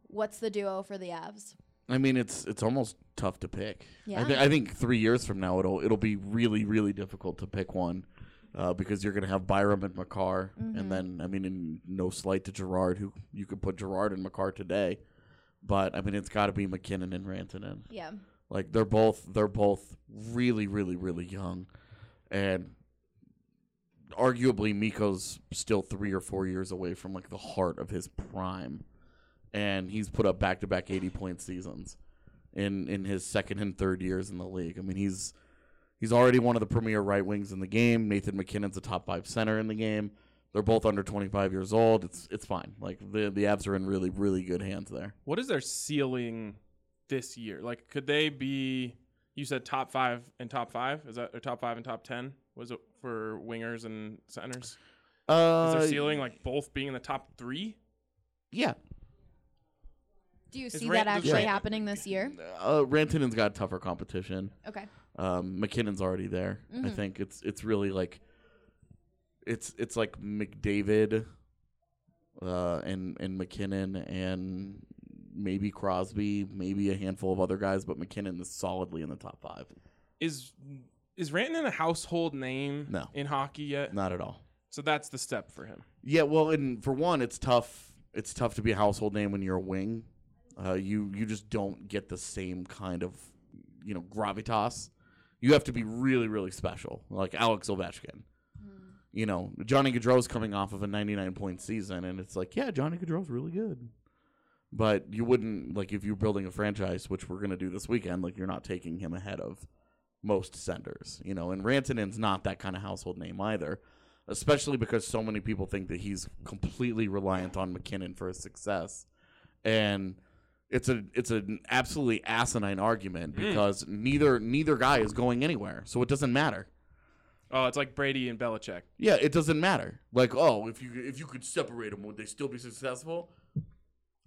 [SPEAKER 1] What's the duo for the Avs?
[SPEAKER 8] I mean, it's it's almost tough to pick.
[SPEAKER 1] Yeah.
[SPEAKER 8] I, th- I think three years from now it'll it'll be really really difficult to pick one, uh, because you're gonna have Byram and Makar,
[SPEAKER 1] Mm-hmm.
[SPEAKER 8] and then I mean, in no slight to Girard, who you could put Girard and Makar today, but I mean it's got to be MacKinnon and Rantanen.
[SPEAKER 1] Yeah.
[SPEAKER 8] Like they're both they're both really really really young, and arguably Mikko's still three or four years away from like the heart of his prime, and he's put up back to back eighty point seasons in in his second and third years in the league. I mean he's he's already one of the premier right wings in the game. Nathan MacKinnon's a top five center in the game. They're both under twenty five years old. It's it's fine. Like the the Avs are in really really good hands there.
[SPEAKER 5] what is their ceiling this year? Like, could they be? You said top five and top five. Is that or top five and top ten? Was it for wingers and centers? Is
[SPEAKER 8] Uh,
[SPEAKER 5] their ceiling like both being in the top three?
[SPEAKER 8] yeah,
[SPEAKER 1] Do you see
[SPEAKER 5] Ran-
[SPEAKER 1] that actually
[SPEAKER 5] Ran-
[SPEAKER 1] happening this year?
[SPEAKER 8] Uh, Rantanen's got tougher competition.
[SPEAKER 1] Okay.
[SPEAKER 8] Um, MacKinnon's already there. I
[SPEAKER 1] Mhm.
[SPEAKER 8] think it's it's really like it's it's like McDavid, uh, and and MacKinnon and maybe Crosby, maybe a handful of other guys, but MacKinnon is solidly in the top five.
[SPEAKER 5] Is is Rantanen a household name
[SPEAKER 8] No.
[SPEAKER 5] in hockey yet?
[SPEAKER 8] Not at all.
[SPEAKER 5] So that's the step for him.
[SPEAKER 8] Yeah, well, and for one, it's tough. It's tough to be a household name when you're a wing. Uh, you you just don't get the same kind of you know gravitas. You have to be really really special, like Alex Ovechkin. You know, Johnny Gaudreau's coming off of a 99 point season, and it's like, yeah, Johnny Gaudreau's really good. But you wouldn't like if you're building a franchise, which we're gonna do this weekend. Like you're not taking him ahead of most senders, you know. And Rantanen's not that kind of household name either especially because so many people think that he's completely reliant on MacKinnon for his success, and it's a it's an absolutely asinine argument hmm. because neither neither guy is going anywhere, so it doesn't matter.
[SPEAKER 5] Oh, it's like Brady and Belichick.
[SPEAKER 8] Yeah, it doesn't matter. Like, oh, if you if you could separate them, would they still be successful?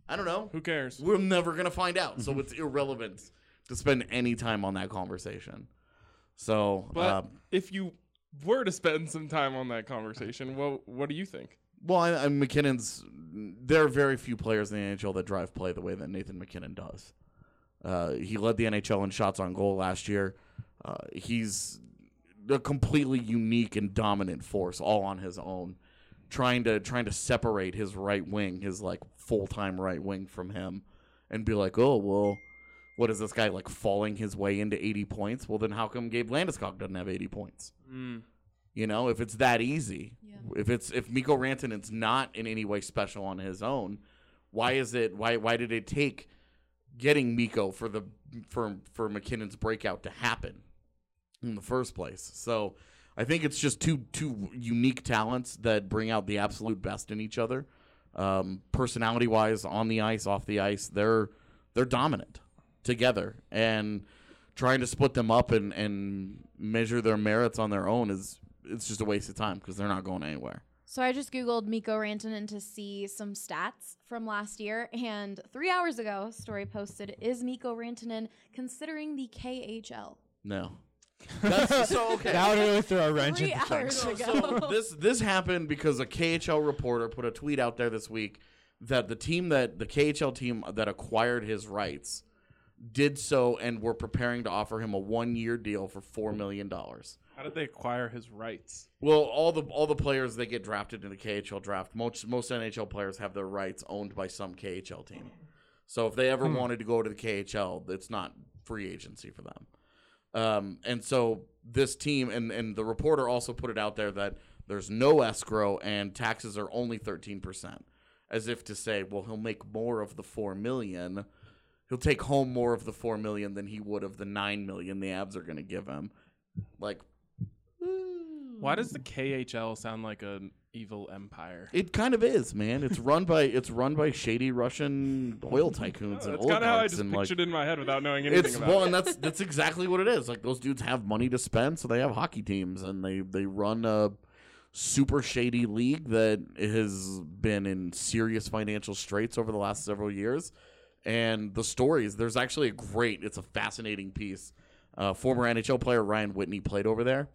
[SPEAKER 8] I don't know.
[SPEAKER 5] Who cares?
[SPEAKER 8] We're never gonna find out, so it's irrelevant to spend any time on that conversation. So,
[SPEAKER 5] But
[SPEAKER 8] um,
[SPEAKER 5] if you were to spend some time on that conversation, what what do you think?
[SPEAKER 8] Well, I, I, MacKinnon's. There are very few players in the NHL that drive play the way that Nathan MacKinnon does. Uh, he led the NHL in shots on goal last year. Uh, he's a completely unique and dominant force, all on his own. Trying to trying to separate his right wing, his like full time right wing, from him, and be like, oh well, what is this guy like falling his way into eighty points? Well, then how come Gabe Landeskog doesn't have eighty points?
[SPEAKER 5] Mm.
[SPEAKER 8] You know, if it's that easy,
[SPEAKER 1] Yeah.
[SPEAKER 8] if it's if Mikko Rantanen's not in any way special on his own, why is it? Why why did it take getting Mikko for the for for MacKinnon's breakout to happen in the first place? So I think it's just two two unique talents that bring out the absolute best in each other. Um, personality wise, on the ice, off the ice, they're they're dominant together, and trying to split them up and and measure their merits on their own is it's just a waste of time because they're not going anywhere.
[SPEAKER 1] So I just Googled Mikko Rantanen to see some stats from last year. And three hours ago, story posted, is Mikko Rantanen considering the KHL?
[SPEAKER 8] No. That's so okay.
[SPEAKER 7] That would really throw a wrench
[SPEAKER 1] Three
[SPEAKER 7] into things.
[SPEAKER 1] hours
[SPEAKER 8] So,
[SPEAKER 1] ago.
[SPEAKER 8] so this this happened because a KHL reporter put a tweet out there this week that the team that the KHL team that acquired his rights did so and were preparing to offer him a one year deal for four million dollars.
[SPEAKER 5] How did they acquire his rights?
[SPEAKER 8] Well, all the all the players that get drafted in the KHL draft, most most NHL players have their rights owned by some KHL team. So if they ever hmm. wanted to go to the KHL, it's not free agency for them. Um, and so this team and and the reporter also put it out there that there's no escrow and taxes are only 13%, as if to say, well, he'll make more of the 4 million. He'll take home more of the 4 million than he would of the 9 million the Abs are going to give him. Like
[SPEAKER 5] Why does the KHL sound like an evil empire?
[SPEAKER 8] It kind of is, man. It's run by it's run by shady Russian oil tycoons and
[SPEAKER 5] That's kind of how I just
[SPEAKER 8] and like
[SPEAKER 5] it in my head without knowing anything
[SPEAKER 8] it's
[SPEAKER 5] about
[SPEAKER 8] well,
[SPEAKER 5] it.
[SPEAKER 8] and that's that's exactly what it is. Like those dudes have money to spend, so they have hockey teams and they they run a super shady league that has been in serious financial straits over the last several years. And the stories, there's actually a great, it's a fascinating piece. Uh, former NHL player Ryan Whitney played over there,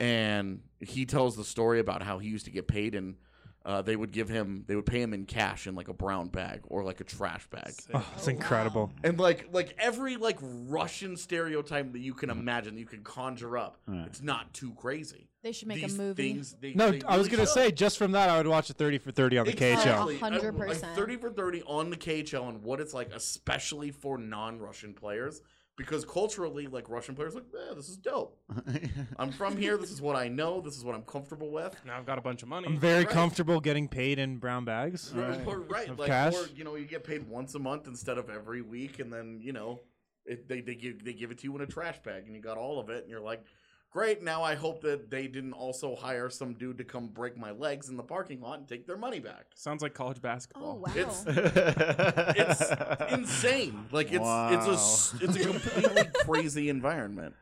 [SPEAKER 8] and he tells the story about how he used to get paid and. Uh, they would give him, they would pay him in cash in like a brown bag or like a trash bag.
[SPEAKER 7] Oh, it's incredible.
[SPEAKER 8] And like like every like Russian stereotype that you can imagine, that you can conjure up. It's not too crazy.
[SPEAKER 1] They should make
[SPEAKER 8] These
[SPEAKER 1] a movie.
[SPEAKER 8] things, they-
[SPEAKER 7] No,
[SPEAKER 8] they
[SPEAKER 7] I was
[SPEAKER 8] really
[SPEAKER 7] gonna
[SPEAKER 8] should.
[SPEAKER 7] say just from that, I would watch a thirty for thirty on the KHL.
[SPEAKER 8] Exactly.
[SPEAKER 1] A hundred
[SPEAKER 8] Uh, like,
[SPEAKER 1] percent.
[SPEAKER 8] Thirty for thirty on the KHL and what it's like, especially for non-Russian players, because culturally, like Russian players, are like, eh, this is dope. I'm from here. This is what I know. This is what I'm comfortable with.
[SPEAKER 5] now I've got a bunch of money.
[SPEAKER 7] I'm very
[SPEAKER 8] Right.
[SPEAKER 7] comfortable getting paid in brown bags.
[SPEAKER 8] Right, or, right.
[SPEAKER 7] Of
[SPEAKER 8] like,
[SPEAKER 7] cash.
[SPEAKER 8] or you know, you get paid once a month instead of every week, and then you know, it, they they give they give it to you in a trash bag, and you got all of it, and you're like, great. Now I hope that they didn't also hire some dude to come break my legs in the parking lot and take their money back.
[SPEAKER 5] Sounds like college basketball.
[SPEAKER 1] Oh wow!
[SPEAKER 8] It's it's insane. Like it's it's a it's a completely crazy environment.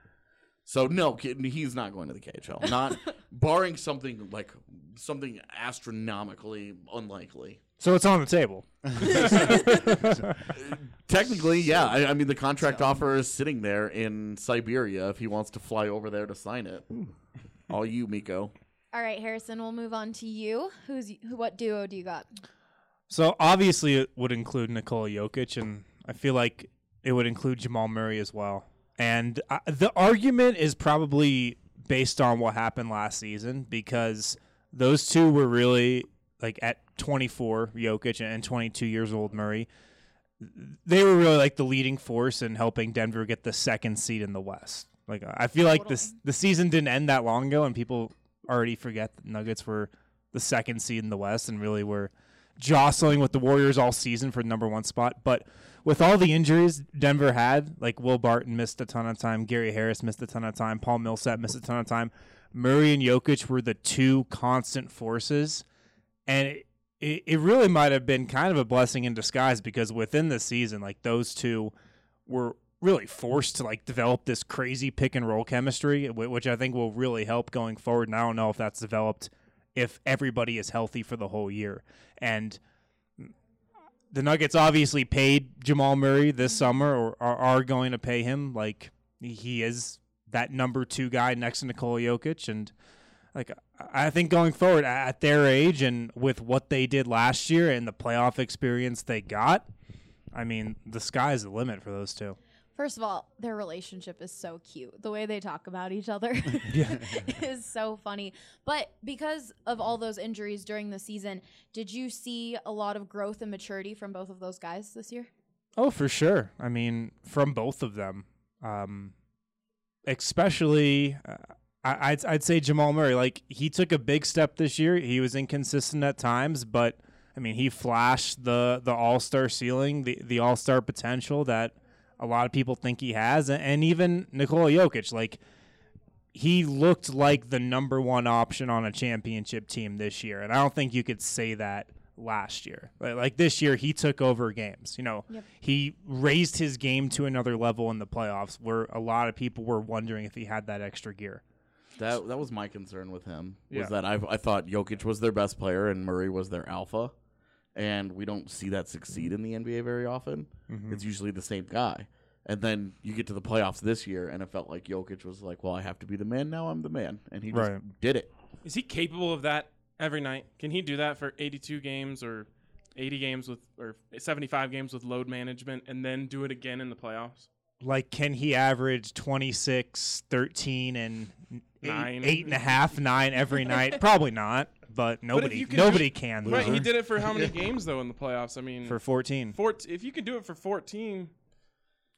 [SPEAKER 8] So no, kid, he's not going to the KHL. Not barring something like something astronomically unlikely.
[SPEAKER 7] So it's on the table.
[SPEAKER 8] Technically, yeah. I, I mean, the contract offer is sitting there in Siberia if he wants to fly over there to sign it. All you, Mikko.
[SPEAKER 1] All right, Harrison. We'll move on to you. Who's who? What duo do you got?
[SPEAKER 7] So obviously it would include Nikola Jokic, and I feel like it would include Jamal Murray as well. And uh, the argument is probably based on what happened last season because those two were really like at 24, Jokic, and 22 years old Murray. They were really like the leading force in helping Denver get the second seed in the West. Like I feel like this the season didn't end that long ago, and people already forget the Nuggets were the second seed in the West and really were jostling with the Warriors all season for the number one spot. But with all the injuries Denver had, like Will Barton missed a ton of time, Gary Harris missed a ton of time, Paul Millsap missed a ton of time. Murray and Jokic were the two constant forces, and it, it, it really might have been kind of a blessing in disguise because within the season, like those two were really forced to like develop this crazy pick and roll chemistry, which I think will really help going forward. And I don't know if that's developed if everybody is healthy for the whole year. And the Nuggets obviously paid Jamal Murray this mm-hmm. summer or are, are going to pay him. Like he is that number two guy next to Nikola Jokic. And like I think going forward at their age and with what they did last year and the playoff experience they got, I mean, the sky's the limit for those two.
[SPEAKER 1] First of all, their relationship is so cute. The way they talk about each other is so funny. But because of all those injuries during the season, did you see a lot of growth and maturity from both of those guys this year?
[SPEAKER 7] Oh, for sure. I mean, from both of them, um, especially uh, I, I'd I'd say Jamal Murray. Like he took a big step this year. He was inconsistent at times, but I mean, he flashed the the All Star ceiling, the the All Star potential that a lot of people think he has, and, and even Nikola Jokic. Like he looked like the number one option on a championship team this year, and I don't think you could say that last year. Like, like this year, he took over games. You know,
[SPEAKER 1] Yep.
[SPEAKER 7] he raised his game to another level in the playoffs, where a lot of people were wondering if he had that extra gear.
[SPEAKER 8] That that was my concern with him. Was
[SPEAKER 7] Yeah.
[SPEAKER 8] that I I thought Jokic was their best player and Murray was their alpha, and we don't see that succeed in the NBA very often.
[SPEAKER 7] Mm-hmm.
[SPEAKER 8] It's usually the same guy. And then you get to the playoffs this year, and it felt like Jokic was like, "Well, I have to be the man now. I'm the man," and he just
[SPEAKER 7] Right.
[SPEAKER 8] did it.
[SPEAKER 5] Is he capable of that every night? Can he do that for 82 games or 80 games with or 75 games with load management and then do it again in the playoffs?
[SPEAKER 7] Like, can he average 26, 13, and eight,
[SPEAKER 5] Nine.
[SPEAKER 7] eight and a half, nine every night? Probably not, but nobody
[SPEAKER 5] you can
[SPEAKER 7] nobody
[SPEAKER 5] do-
[SPEAKER 7] can.
[SPEAKER 5] Right, he did it for how many games though in the playoffs? I mean,
[SPEAKER 7] for 14.
[SPEAKER 5] 14, if you can do it for 14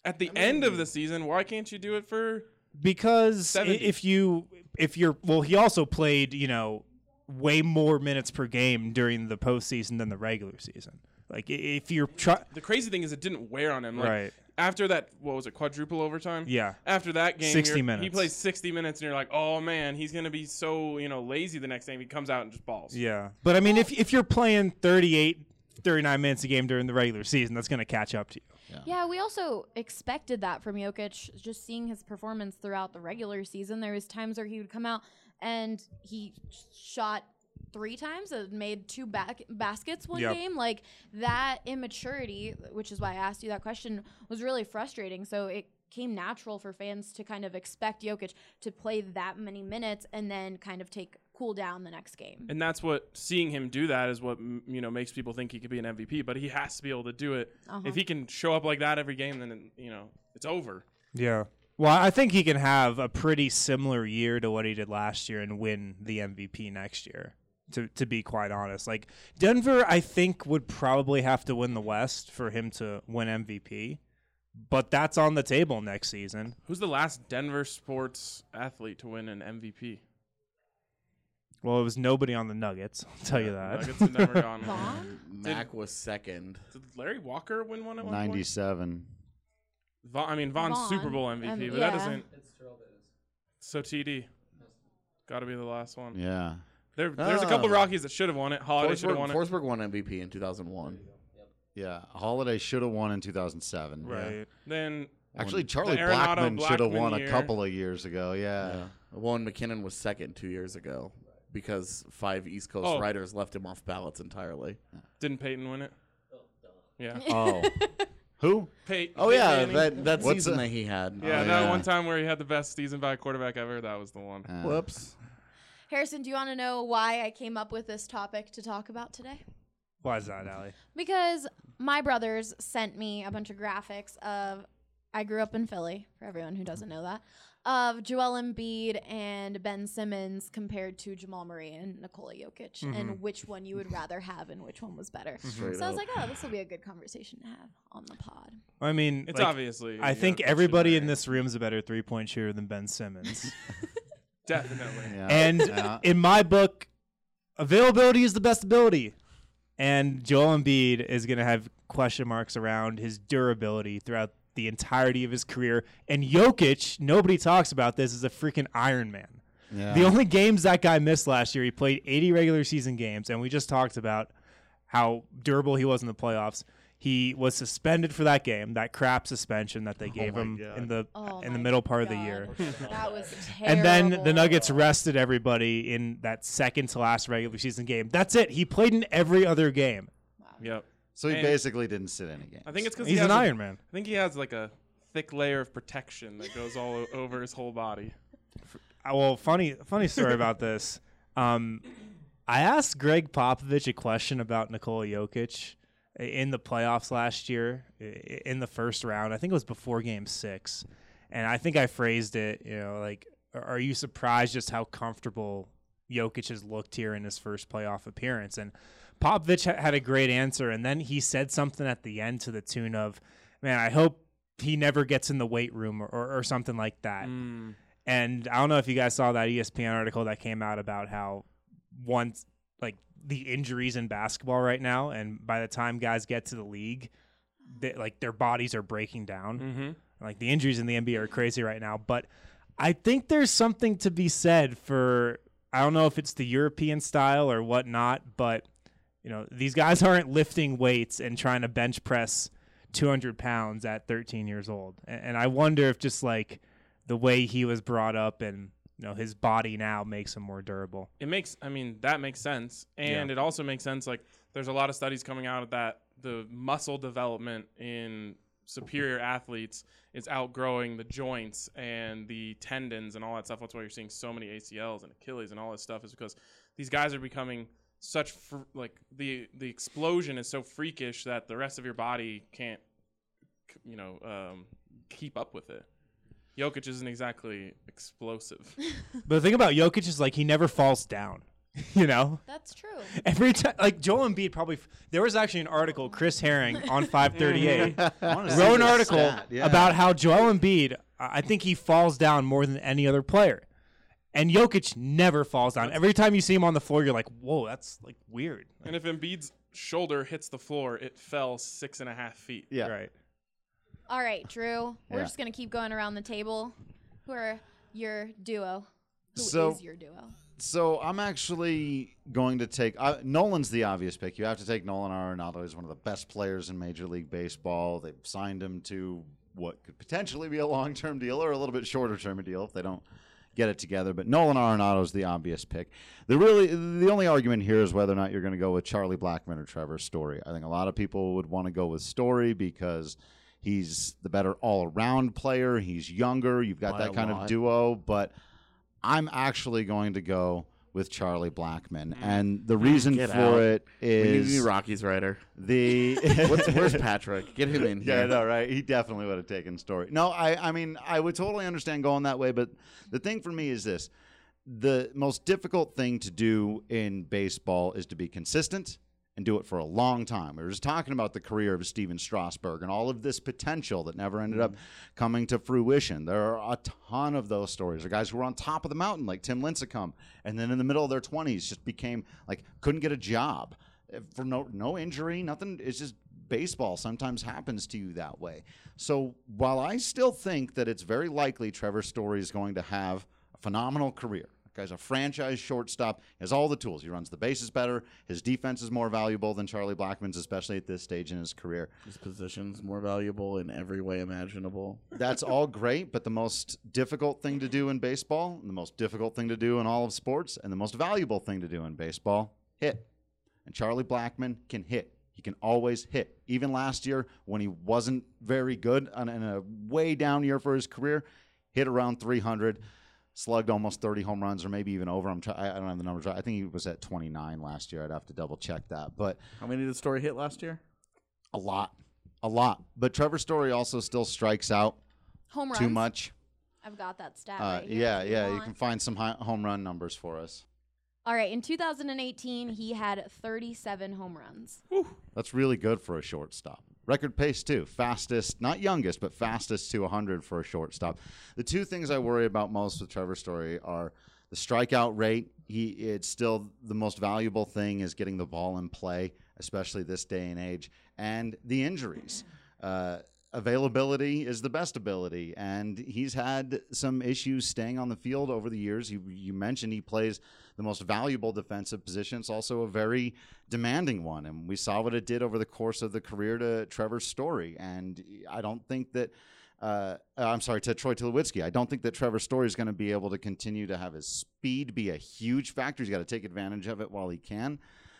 [SPEAKER 5] at the end of the season, why can't you do it for
[SPEAKER 7] because
[SPEAKER 5] 70.
[SPEAKER 7] if you if you're well he also played you know way more minutes per game during the postseason than the regular season like if you're try-
[SPEAKER 5] The crazy thing is it didn't wear on him. Like,
[SPEAKER 7] Right.
[SPEAKER 5] After that, what was it, quadruple overtime?
[SPEAKER 7] Yeah.
[SPEAKER 5] After that game,
[SPEAKER 7] 60
[SPEAKER 5] you're- He plays 60 minutes, and you're like, oh man, he's gonna be so you know lazy the next game. He comes out and just balls.
[SPEAKER 7] yeah but i mean if if you're playing 38 39 minutes a game during the regular season that's going to catch up to you
[SPEAKER 1] Yeah, we also expected that from Jokic. Just seeing his performance throughout the regular season, there was times where he would come out and he shot three times and made two back baskets one
[SPEAKER 7] Yep.
[SPEAKER 1] game. Like that immaturity, which is why I asked you that question, was really frustrating. So it came natural for fans to kind of expect Jokic to play that many minutes and then kind of take cool down the next game.
[SPEAKER 5] And that's what seeing him do that is what you know makes people think he could be an MVP. But he has to be able to do it.
[SPEAKER 1] Uh-huh.
[SPEAKER 5] If he can show up like that every game, then you know it's over.
[SPEAKER 7] yeah well i think he can have a pretty similar year to what he did last year and win the mvp next year to, to be quite honest like denver i think would probably have to win the west for him to win mvp but that's on the table next season
[SPEAKER 5] Who's the last Denver sports athlete to win an MVP?
[SPEAKER 7] Well, it was nobody on the Nuggets. I'll tell you that.
[SPEAKER 5] Nuggets have never gone.
[SPEAKER 1] Von?
[SPEAKER 8] Mac was second.
[SPEAKER 5] Did Larry Walker win one at one point?
[SPEAKER 6] 97.
[SPEAKER 5] Von, I mean Von's
[SPEAKER 1] Vaughn,
[SPEAKER 5] Super Bowl MVP,
[SPEAKER 1] um,
[SPEAKER 5] but
[SPEAKER 1] yeah.
[SPEAKER 5] that doesn't. So TD, got to be the last one.
[SPEAKER 6] Yeah.
[SPEAKER 5] There, there's a couple
[SPEAKER 8] Oh.
[SPEAKER 5] Rockies that should have won it. Holliday should have
[SPEAKER 8] Forsberg,
[SPEAKER 5] won it.
[SPEAKER 8] Forsberg won MVP in 2001.
[SPEAKER 6] Yeah. Holliday should have won in 2007. yeah.
[SPEAKER 7] right.
[SPEAKER 5] Then
[SPEAKER 6] Actually,
[SPEAKER 5] The
[SPEAKER 6] Charlie
[SPEAKER 5] Arenado
[SPEAKER 6] Blackmon should have
[SPEAKER 5] Blackmon
[SPEAKER 6] won
[SPEAKER 5] year.
[SPEAKER 6] a couple of years ago. Yeah.
[SPEAKER 8] Yeah. Well, and MacKinnon was second two years ago because five East Coast
[SPEAKER 5] Oh.
[SPEAKER 8] writers left him off ballots entirely.
[SPEAKER 5] didn't Peyton win it? Yeah,
[SPEAKER 6] Oh. Who?
[SPEAKER 5] Peyton.
[SPEAKER 8] Oh yeah,
[SPEAKER 5] Manning.
[SPEAKER 8] that that
[SPEAKER 6] What's
[SPEAKER 8] season
[SPEAKER 6] the-
[SPEAKER 8] that he had.
[SPEAKER 5] yeah,
[SPEAKER 8] Oh,
[SPEAKER 5] that one time where he had the best season by a quarterback ever. That was the one.
[SPEAKER 6] Uh,
[SPEAKER 8] Whoops.
[SPEAKER 1] Harrison, do you want to know why I came up with this topic to talk about today?
[SPEAKER 7] Why is that, Allie?
[SPEAKER 1] Because my brothers sent me a bunch of graphics of I grew up in Philly, for everyone who doesn't know that, of Joel Embiid and Ben Simmons compared to Jamal Murray and Nikola Jokic, and mm-hmm. which one you would rather have and which one was better.
[SPEAKER 8] Straight
[SPEAKER 1] So I was like, oh, this will be a good conversation to have on the pod.
[SPEAKER 7] I mean,
[SPEAKER 5] It's
[SPEAKER 7] like,
[SPEAKER 5] obviously.
[SPEAKER 7] I think everybody in this room is a better three point shooter than Ben Simmons.
[SPEAKER 5] definitely.
[SPEAKER 6] Yeah.
[SPEAKER 7] and
[SPEAKER 6] Yeah.
[SPEAKER 7] in my book, availability is the best ability. And Joel Embiid is going to have question marks around his durability throughout the entirety of his career. And Jokic, nobody talks about this, is a freaking Iron Man.
[SPEAKER 6] Yeah.
[SPEAKER 7] The only games that guy missed last year, he played 80 regular season games, and we just talked about how durable he was in the playoffs. He was suspended for that game, that crap suspension that they gave
[SPEAKER 6] my
[SPEAKER 7] him
[SPEAKER 6] God.
[SPEAKER 7] in the
[SPEAKER 1] Oh
[SPEAKER 7] in the middle part of the year.
[SPEAKER 1] That was terrible.
[SPEAKER 7] And then the Nuggets rested everybody in that second to last regular season game. That's it. He played in every other game.
[SPEAKER 5] Yep.
[SPEAKER 6] so he
[SPEAKER 5] and-
[SPEAKER 6] basically didn't sit in a game.
[SPEAKER 5] I think it's because
[SPEAKER 7] He's
[SPEAKER 5] he
[SPEAKER 7] an
[SPEAKER 5] a-
[SPEAKER 7] Iron Man.
[SPEAKER 5] I think he has like a thick layer of protection that goes all over his whole body.
[SPEAKER 7] Uh, Well, funny funny story about this. Um, I asked Gregg Popovich a question about Nikola Jokic i- in the playoffs last year in the first round. I think it was before Game Six, and I think I phrased it, you know, like, "Are- "Are you surprised just how comfortable Jokic has looked here in his first playoff appearance?" And Popovich had a great answer, and then he said something at the end to the tune of, "Man, I hope." He never gets in the weight room or, or, or something like that.
[SPEAKER 5] Mm.
[SPEAKER 7] And I don't know if you guys saw that ESPN article that came out about how once like the injuries in basketball right now, and by the time guys get to the league, they, like their bodies are breaking down.
[SPEAKER 5] Mm-hmm.
[SPEAKER 7] Like the injuries in the NBA are crazy right now. But I think there's something to be said for I don't know if it's the European style or whatnot, but You know, these guys aren't lifting weights and trying to bench press 200 pounds at 13 years old. And, and I wonder if just like the way he was brought up and you know his body now makes him more durable.
[SPEAKER 5] It makes, I mean, that makes sense, and
[SPEAKER 7] Yeah.
[SPEAKER 5] it also makes sense. Like, there's a lot of studies coming out of that the muscle development in superior athletes is outgrowing the joints and the tendons and all that stuff. That's why you're seeing so many ACLs and Achilles and all this stuff. Is because these guys are becoming such fr- like the the explosion is so freakish that the rest of your body can't, you know, um, keep up with it. Jokic isn't exactly explosive.
[SPEAKER 7] But the thing about Jokic is like he never falls down. you know,
[SPEAKER 1] That's true.
[SPEAKER 7] every time like Joel Embiid probably. There was actually an article Chris Herring on 538
[SPEAKER 6] I wanna see
[SPEAKER 7] wrote an article
[SPEAKER 6] stat, yeah.
[SPEAKER 7] about how Joel Embiid. I I think he falls down more than any other player, and Jokic never falls down. Every time you see him on the floor, you're like, "Whoa, that's like weird."
[SPEAKER 5] And if Embiid's shoulder hits the floor, it fell six and a half feet.
[SPEAKER 6] Yeah.
[SPEAKER 7] Right.
[SPEAKER 1] All right, Drew. We're
[SPEAKER 6] Yeah.
[SPEAKER 1] just gonna keep going around the table. Who are your duo? Who is
[SPEAKER 6] So-
[SPEAKER 1] your duo?
[SPEAKER 6] So I'm actually going to take uh, Nolan's the obvious pick. You have to take Nolan Arenado. He's one of the best players in Major League Baseball. They've signed him to what could potentially be a long-term deal or a little bit shorter-term deal if they don't get it together. But Nolan Arenado is the obvious pick. The really the only argument here is whether or not you're going to go with Charlie Blackmon or Trevor Story. I think a lot of people would want to go with Story because he's the better all-around player. He's younger. You've got
[SPEAKER 8] By
[SPEAKER 6] that kind of duo, but I'm actually going to go with Charlie Blackmon, and the reason
[SPEAKER 8] Mm. Get
[SPEAKER 6] for
[SPEAKER 8] out.
[SPEAKER 6] it
[SPEAKER 8] We need a Rockies writer.
[SPEAKER 6] the.
[SPEAKER 8] What's, where's Patrick? Get him in
[SPEAKER 6] Yeah, I
[SPEAKER 8] here.
[SPEAKER 6] know, right? He definitely would have taken story. No, I, I mean, I would totally understand going that way, but the thing for me is this: the most difficult thing to do in baseball is to be consistent and do it for a long time. We were just talking about the career of Stephen Strasburg and all of this potential that never ended up coming to fruition. There are a ton of those stories. There are guys who were on top of the mountain, like Tim Lincecum, and then in the middle of their 20s just became like couldn't get a job eh, for no no injury, nothing. It's just baseball sometimes happens to you that way. So while I still think that it's very likely Trevor Story is going to have a phenomenal career. Guy's a franchise shortstop. Has all the tools. He runs the bases better. His defense is more valuable than Charlie Blackmon's, especially at this stage in his career.
[SPEAKER 8] His position's more valuable in every way imaginable.
[SPEAKER 6] That's all great, but the most difficult thing to do in baseball, the most difficult thing to do in all of sports, and the most valuable thing to do in baseball, hit. And Charlie Blackmon can hit. He can always hit. Even last year, when he wasn't very good and in a way down year for his career, hit around 300, slugged almost 30 home runs, or maybe even over. I'm try- I I don't have the numbers. right. I think he was at 29 last year. I'd have to double check that, but
[SPEAKER 8] How many did Story hit last year?
[SPEAKER 6] a lot, a lot. But Trevor Story also still strikes out
[SPEAKER 1] Home runs.
[SPEAKER 6] too much.
[SPEAKER 1] I've got that stat
[SPEAKER 6] Uh,
[SPEAKER 1] right here.
[SPEAKER 6] yeah,
[SPEAKER 1] if you
[SPEAKER 6] yeah. You can find some hi- home run numbers for us.
[SPEAKER 1] All right, in 2018, he had 37 home runs.
[SPEAKER 6] That's really good for a shortstop. Record pace too. Fastest, not youngest, but fastest to 100 for a shortstop. The two things I worry about most with Trevor Story are the strikeout rate. He it's still the most valuable thing is getting the ball in play, especially this day and age, and the injuries. Uh, availability is the best ability, and he's had some issues staying on the field over the years. You, you mentioned he plays the most valuable defensive position. It's also a very demanding one, and we saw what it did over the course of the career to Trevor Story. And I don't think that. Uh, I'm sorry, to Troy Tulowitzki. I don't think that Trevor Story is going to be able to continue to have his speed be a huge factor. He's got to take advantage of it while he can.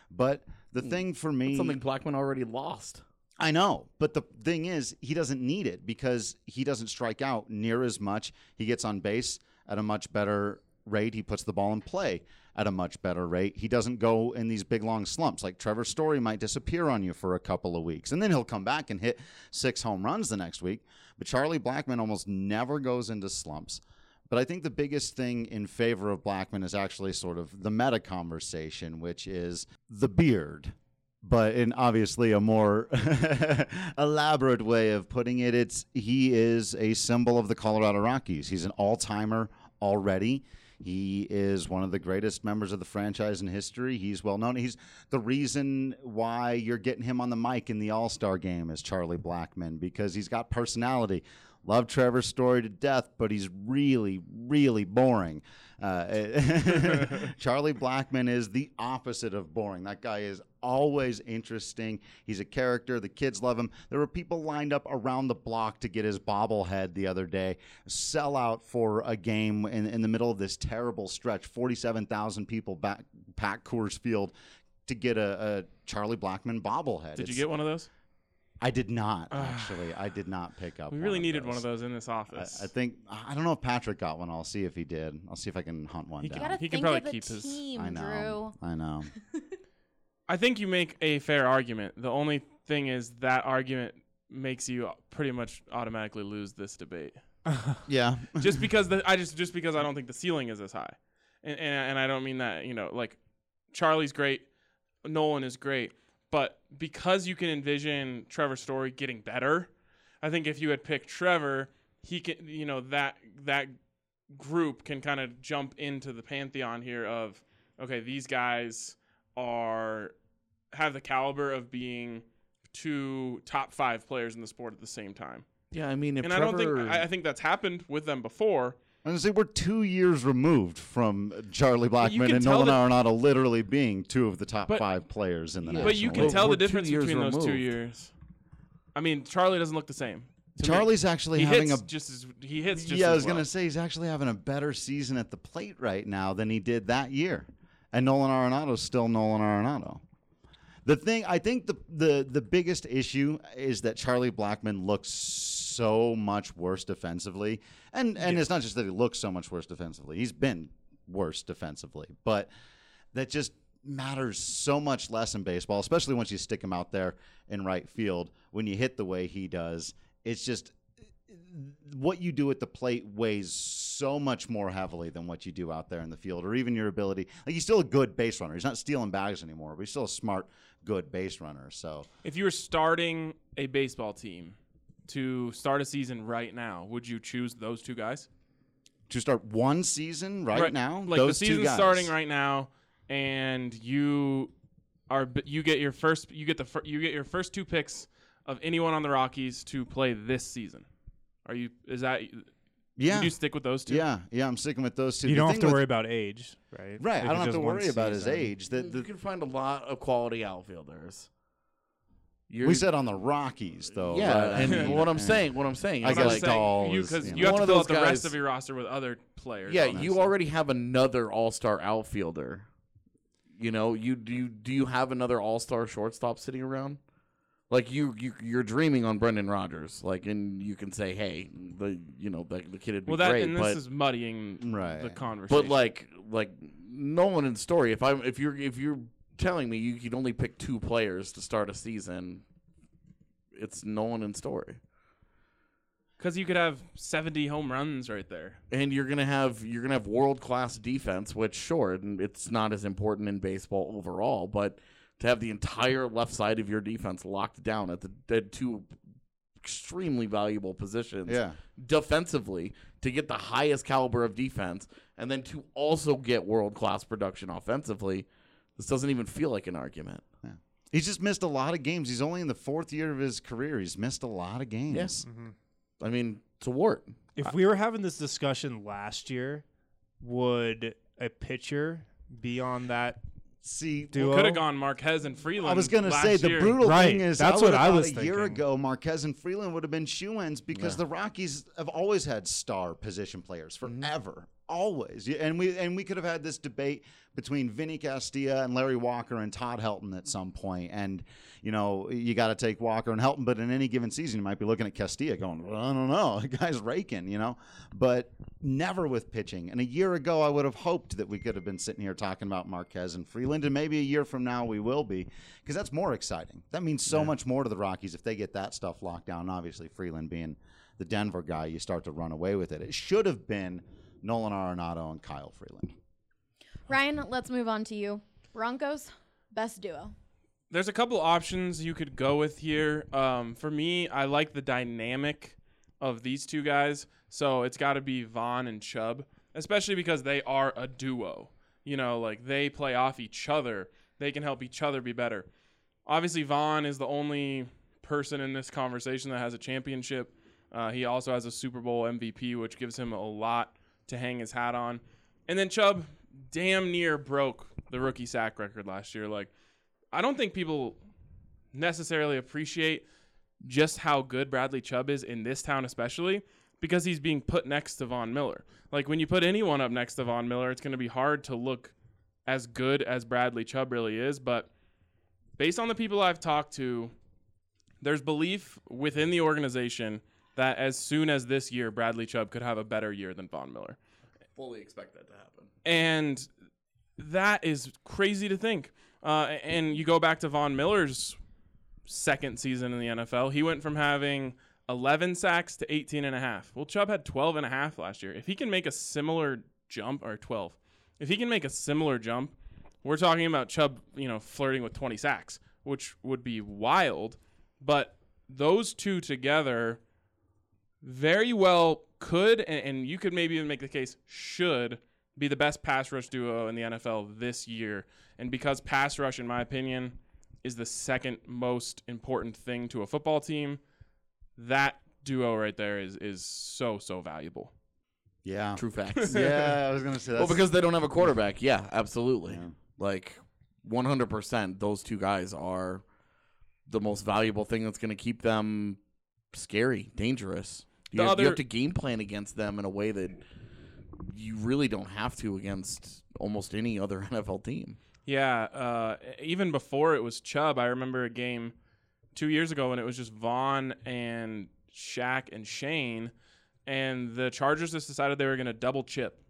[SPEAKER 6] But the thing for me,
[SPEAKER 8] That's something Blackmon already lost.
[SPEAKER 6] I know, but the thing is, he doesn't need it because he doesn't strike out near as much. He gets on base at a much better rate. He puts the ball in play at a much better rate. He doesn't go in these big long slumps. Like Trevor Story might disappear on you for a couple of weeks, and then he'll come back and hit six home runs the next week. But Charlie Blackmon almost never goes into slumps. But I think the biggest thing in favor of Blackmon is actually sort of the meta conversation, which is the beard but in obviously a more elaborate way of putting it, it's he is a symbol of the Colorado Rockies. He's an all-timer already. He is one of the greatest members of the franchise in history. He's well known. He's the reason why you're getting him on the mic in the All Star game is Charlie Blackmon because he's got personality. Love Trevor's story to death, but he's really, really boring. Uh, Charlie Blackmon is the opposite of boring. That guy is always interesting. He's a character. The kids love him. There were people lined up around the block to get his bobblehead the other day. Sell out for a game in, in the middle of this terrible stretch. 47,000 people back, pack Coors Field to get a, a Charlie Blackmon bobblehead.
[SPEAKER 5] Did you get one of those?
[SPEAKER 6] I did not, actually. I did not pick up
[SPEAKER 5] We
[SPEAKER 6] one
[SPEAKER 5] really
[SPEAKER 6] of
[SPEAKER 5] needed
[SPEAKER 6] those.
[SPEAKER 5] one of those in this office.
[SPEAKER 6] I think I don't know if Patrick got one. I'll see if he did. I'll see if I can hunt one
[SPEAKER 5] He
[SPEAKER 6] down.
[SPEAKER 1] gotta
[SPEAKER 5] He can probably
[SPEAKER 1] of the
[SPEAKER 5] keep his-
[SPEAKER 1] team,
[SPEAKER 6] I know.
[SPEAKER 1] Drew.
[SPEAKER 6] I know.
[SPEAKER 5] I think you make a fair argument. The only thing is that argument makes you pretty much automatically lose this debate.
[SPEAKER 6] Yeah.
[SPEAKER 5] just because the, I just just because I don't think the ceiling is as high, and, and and I don't mean that you know like Charlie's great, Nolan is great, but because you can envision Trevor Story getting better, I think if you had picked Trevor, he can you know that that group can kind of jump into the pantheon here of okay these guys are have the caliber of being two top five players in the sport at the same time.
[SPEAKER 8] Yeah, I mean, if
[SPEAKER 5] and I don't think I, I think that's happened with them before.
[SPEAKER 6] I'm gonna say we're two years removed from Charlie
[SPEAKER 5] Blackmon
[SPEAKER 6] and Nolan
[SPEAKER 5] that-
[SPEAKER 6] Arenado literally being two of the top
[SPEAKER 5] But-
[SPEAKER 6] five players in the league.
[SPEAKER 5] But you can
[SPEAKER 6] League.
[SPEAKER 5] tell
[SPEAKER 8] We're
[SPEAKER 5] the difference
[SPEAKER 8] years
[SPEAKER 5] between those two years. I mean, Charlie doesn't look the same. to me.
[SPEAKER 6] Charlie's actually
[SPEAKER 5] he
[SPEAKER 6] having
[SPEAKER 5] hits
[SPEAKER 6] a
[SPEAKER 5] just as he hits just
[SPEAKER 6] yeah. I
[SPEAKER 5] as
[SPEAKER 6] was gonna say he's actually having a better season at the plate right now than he did that year, and Nolan Arenado's still Nolan Arenado. The thing I think the the the biggest issue is that Charlie Blackmon looks so much worse defensively, and and it's not just that he looks so much worse defensively. He's been worse defensively, but that just matters so much less in baseball, especially once you stick him out there in right field. When you hit the way he does, it's just what you do at the plate weighs so much more heavily than what you do out there in the field, or even your ability. Like he's still a good base runner. He's not stealing bags anymore, but he's still a smart, good base runner. So
[SPEAKER 5] If you were starting a baseball team to start a season right now, would you choose those two guys?
[SPEAKER 6] to start one season right, now,
[SPEAKER 5] like
[SPEAKER 6] those
[SPEAKER 5] the
[SPEAKER 6] two
[SPEAKER 5] season's starting right now, and you are you get your first you get the fir- you get your first two picks of anyone on the Rockies to play this season. Are you is that
[SPEAKER 6] Yeah,
[SPEAKER 5] Would you stick with those two?
[SPEAKER 6] yeah, yeah. I'm sticking with those two.
[SPEAKER 7] You
[SPEAKER 6] The
[SPEAKER 7] don't have to
[SPEAKER 6] with-
[SPEAKER 7] worry about age, right?
[SPEAKER 6] Right,
[SPEAKER 7] If
[SPEAKER 6] I don't have to worry about his age. Mm. The,
[SPEAKER 8] you can find a lot of quality outfielders. You're,
[SPEAKER 6] we said on the Rockies though.
[SPEAKER 8] yeah,
[SPEAKER 6] but, I
[SPEAKER 8] and
[SPEAKER 6] mean,
[SPEAKER 8] what I'm saying, what I'm saying,
[SPEAKER 6] I
[SPEAKER 8] is
[SPEAKER 5] I'm
[SPEAKER 6] guess
[SPEAKER 8] like,
[SPEAKER 5] saying you because
[SPEAKER 6] you
[SPEAKER 5] you, have
[SPEAKER 8] One
[SPEAKER 5] to
[SPEAKER 8] of
[SPEAKER 5] fill out the rest of your roster with other players.
[SPEAKER 8] yeah, you already have another All Star outfielder. You know, you do you do you have another All Star shortstop sitting around? Like you, you, you're dreaming on Brendan Rodgers. Like, and you can say, "Hey, the you know the, the kid would be
[SPEAKER 5] Well, that
[SPEAKER 8] great,"
[SPEAKER 5] and
[SPEAKER 8] but
[SPEAKER 5] this is muddying
[SPEAKER 6] Right.
[SPEAKER 5] the conversation.
[SPEAKER 8] but like like Nolan and Story. If I'm if you're if you're telling me you could only pick two players to start a season, it's Nolan and Story.
[SPEAKER 5] because you could have 70 home runs right there.
[SPEAKER 8] and you're gonna have you're gonna have world class defense, which sure, it's not as important in baseball overall, but to have the entire left side of your defense locked down at the at two extremely valuable positions
[SPEAKER 6] Yeah.
[SPEAKER 8] defensively to get the highest caliber of defense, and then to also get world class production offensively, this doesn't even feel like an argument.
[SPEAKER 6] He's just missed a lot of games. He's only in the fourth year of his career. He's missed a lot of games.
[SPEAKER 8] Yes, I mean it's a wart.
[SPEAKER 7] If we were having this discussion last year, would a pitcher be on that
[SPEAKER 6] See,
[SPEAKER 7] duo?
[SPEAKER 5] Could have gone Marquez and Freeland.
[SPEAKER 6] I was going to say the
[SPEAKER 5] year.
[SPEAKER 6] brutal
[SPEAKER 7] Right,
[SPEAKER 6] thing is
[SPEAKER 7] that's
[SPEAKER 6] I
[SPEAKER 7] what I was
[SPEAKER 6] a year ago. Marquez and Freeland would have been shoe-ins because the Rockies have always had star position players
[SPEAKER 7] Mm-hmm.
[SPEAKER 6] Always. And we and we could have had this debate between Vinny Castilla and Larry Walker and Todd Helton at some point. And you know you got to take Walker and Helton, but in any given season you might be looking at Castilla going, well, I don't know, the guy's raking, you know. But never with pitching. And a year ago I would have hoped that we could have been sitting here talking about Marquez and Freeland, and maybe a year from now we will be, because that's more exciting. That means so much more to the Rockies if they get that stuff locked down. Obviously, Freeland being the Denver guy, you start to run away with it. It should have been Nolan Arenado and Kyle Freeland.
[SPEAKER 1] Ryan, let's move on to you. Broncos, best duo.
[SPEAKER 5] There's a couple options you could go with here. Um, for me, I like the dynamic of these two guys. So it's got to be Von and Chubb, especially because they are a duo. You know, like they play off each other. They can help each other be better. Obviously, Von is the only person in this conversation that has a championship. Uh, he also has a Super Bowl MVP, which gives him a lot to hang his hat on. And then Chubb damn near broke the rookie sack record last year. Like, I don't think people necessarily appreciate just how good Bradley Chubb is in this town, especially because he's being put next to Von Miller. Like when you put anyone up next to Von Miller, it's going to be hard to look as good as Bradley Chubb really is. But based on the people I've talked to, there's belief within the organization that as soon as this year, Bradley Chubb could have a better year than Von Miller.
[SPEAKER 8] Fully expect that to happen.
[SPEAKER 5] And that is crazy to think. Uh, and you go back to Von Miller's second season in the NFL, he went from having 11 sacks to 18 and a half. Well, Chubb had 12 and a half last year. If he can make a similar jump, or 12, if he can make a similar jump, we're talking about Chubb, you know, flirting with 20 sacks, which would be wild. But those two together very well could, and, and you could maybe even make the case, should be the best pass rush duo in the NFL this year. And because pass rush, in my opinion, is the second most important thing to a football team, that duo right there is is so so valuable.
[SPEAKER 6] Yeah.
[SPEAKER 8] True facts.
[SPEAKER 6] Yeah, I was gonna say that.
[SPEAKER 8] well, because they don't have a quarterback. Yeah, absolutely.
[SPEAKER 6] Yeah.
[SPEAKER 8] Like 100%, those two guys are the most valuable thing that's going to keep them scary, dangerous. You have, you have to game plan against them in a way that you really don't have to against almost any other NFL team.
[SPEAKER 5] Yeah, uh, even before it was Chubb, I remember a game two years ago when it was just Von and Shaq and Shane, and the Chargers just decided they were going to double chip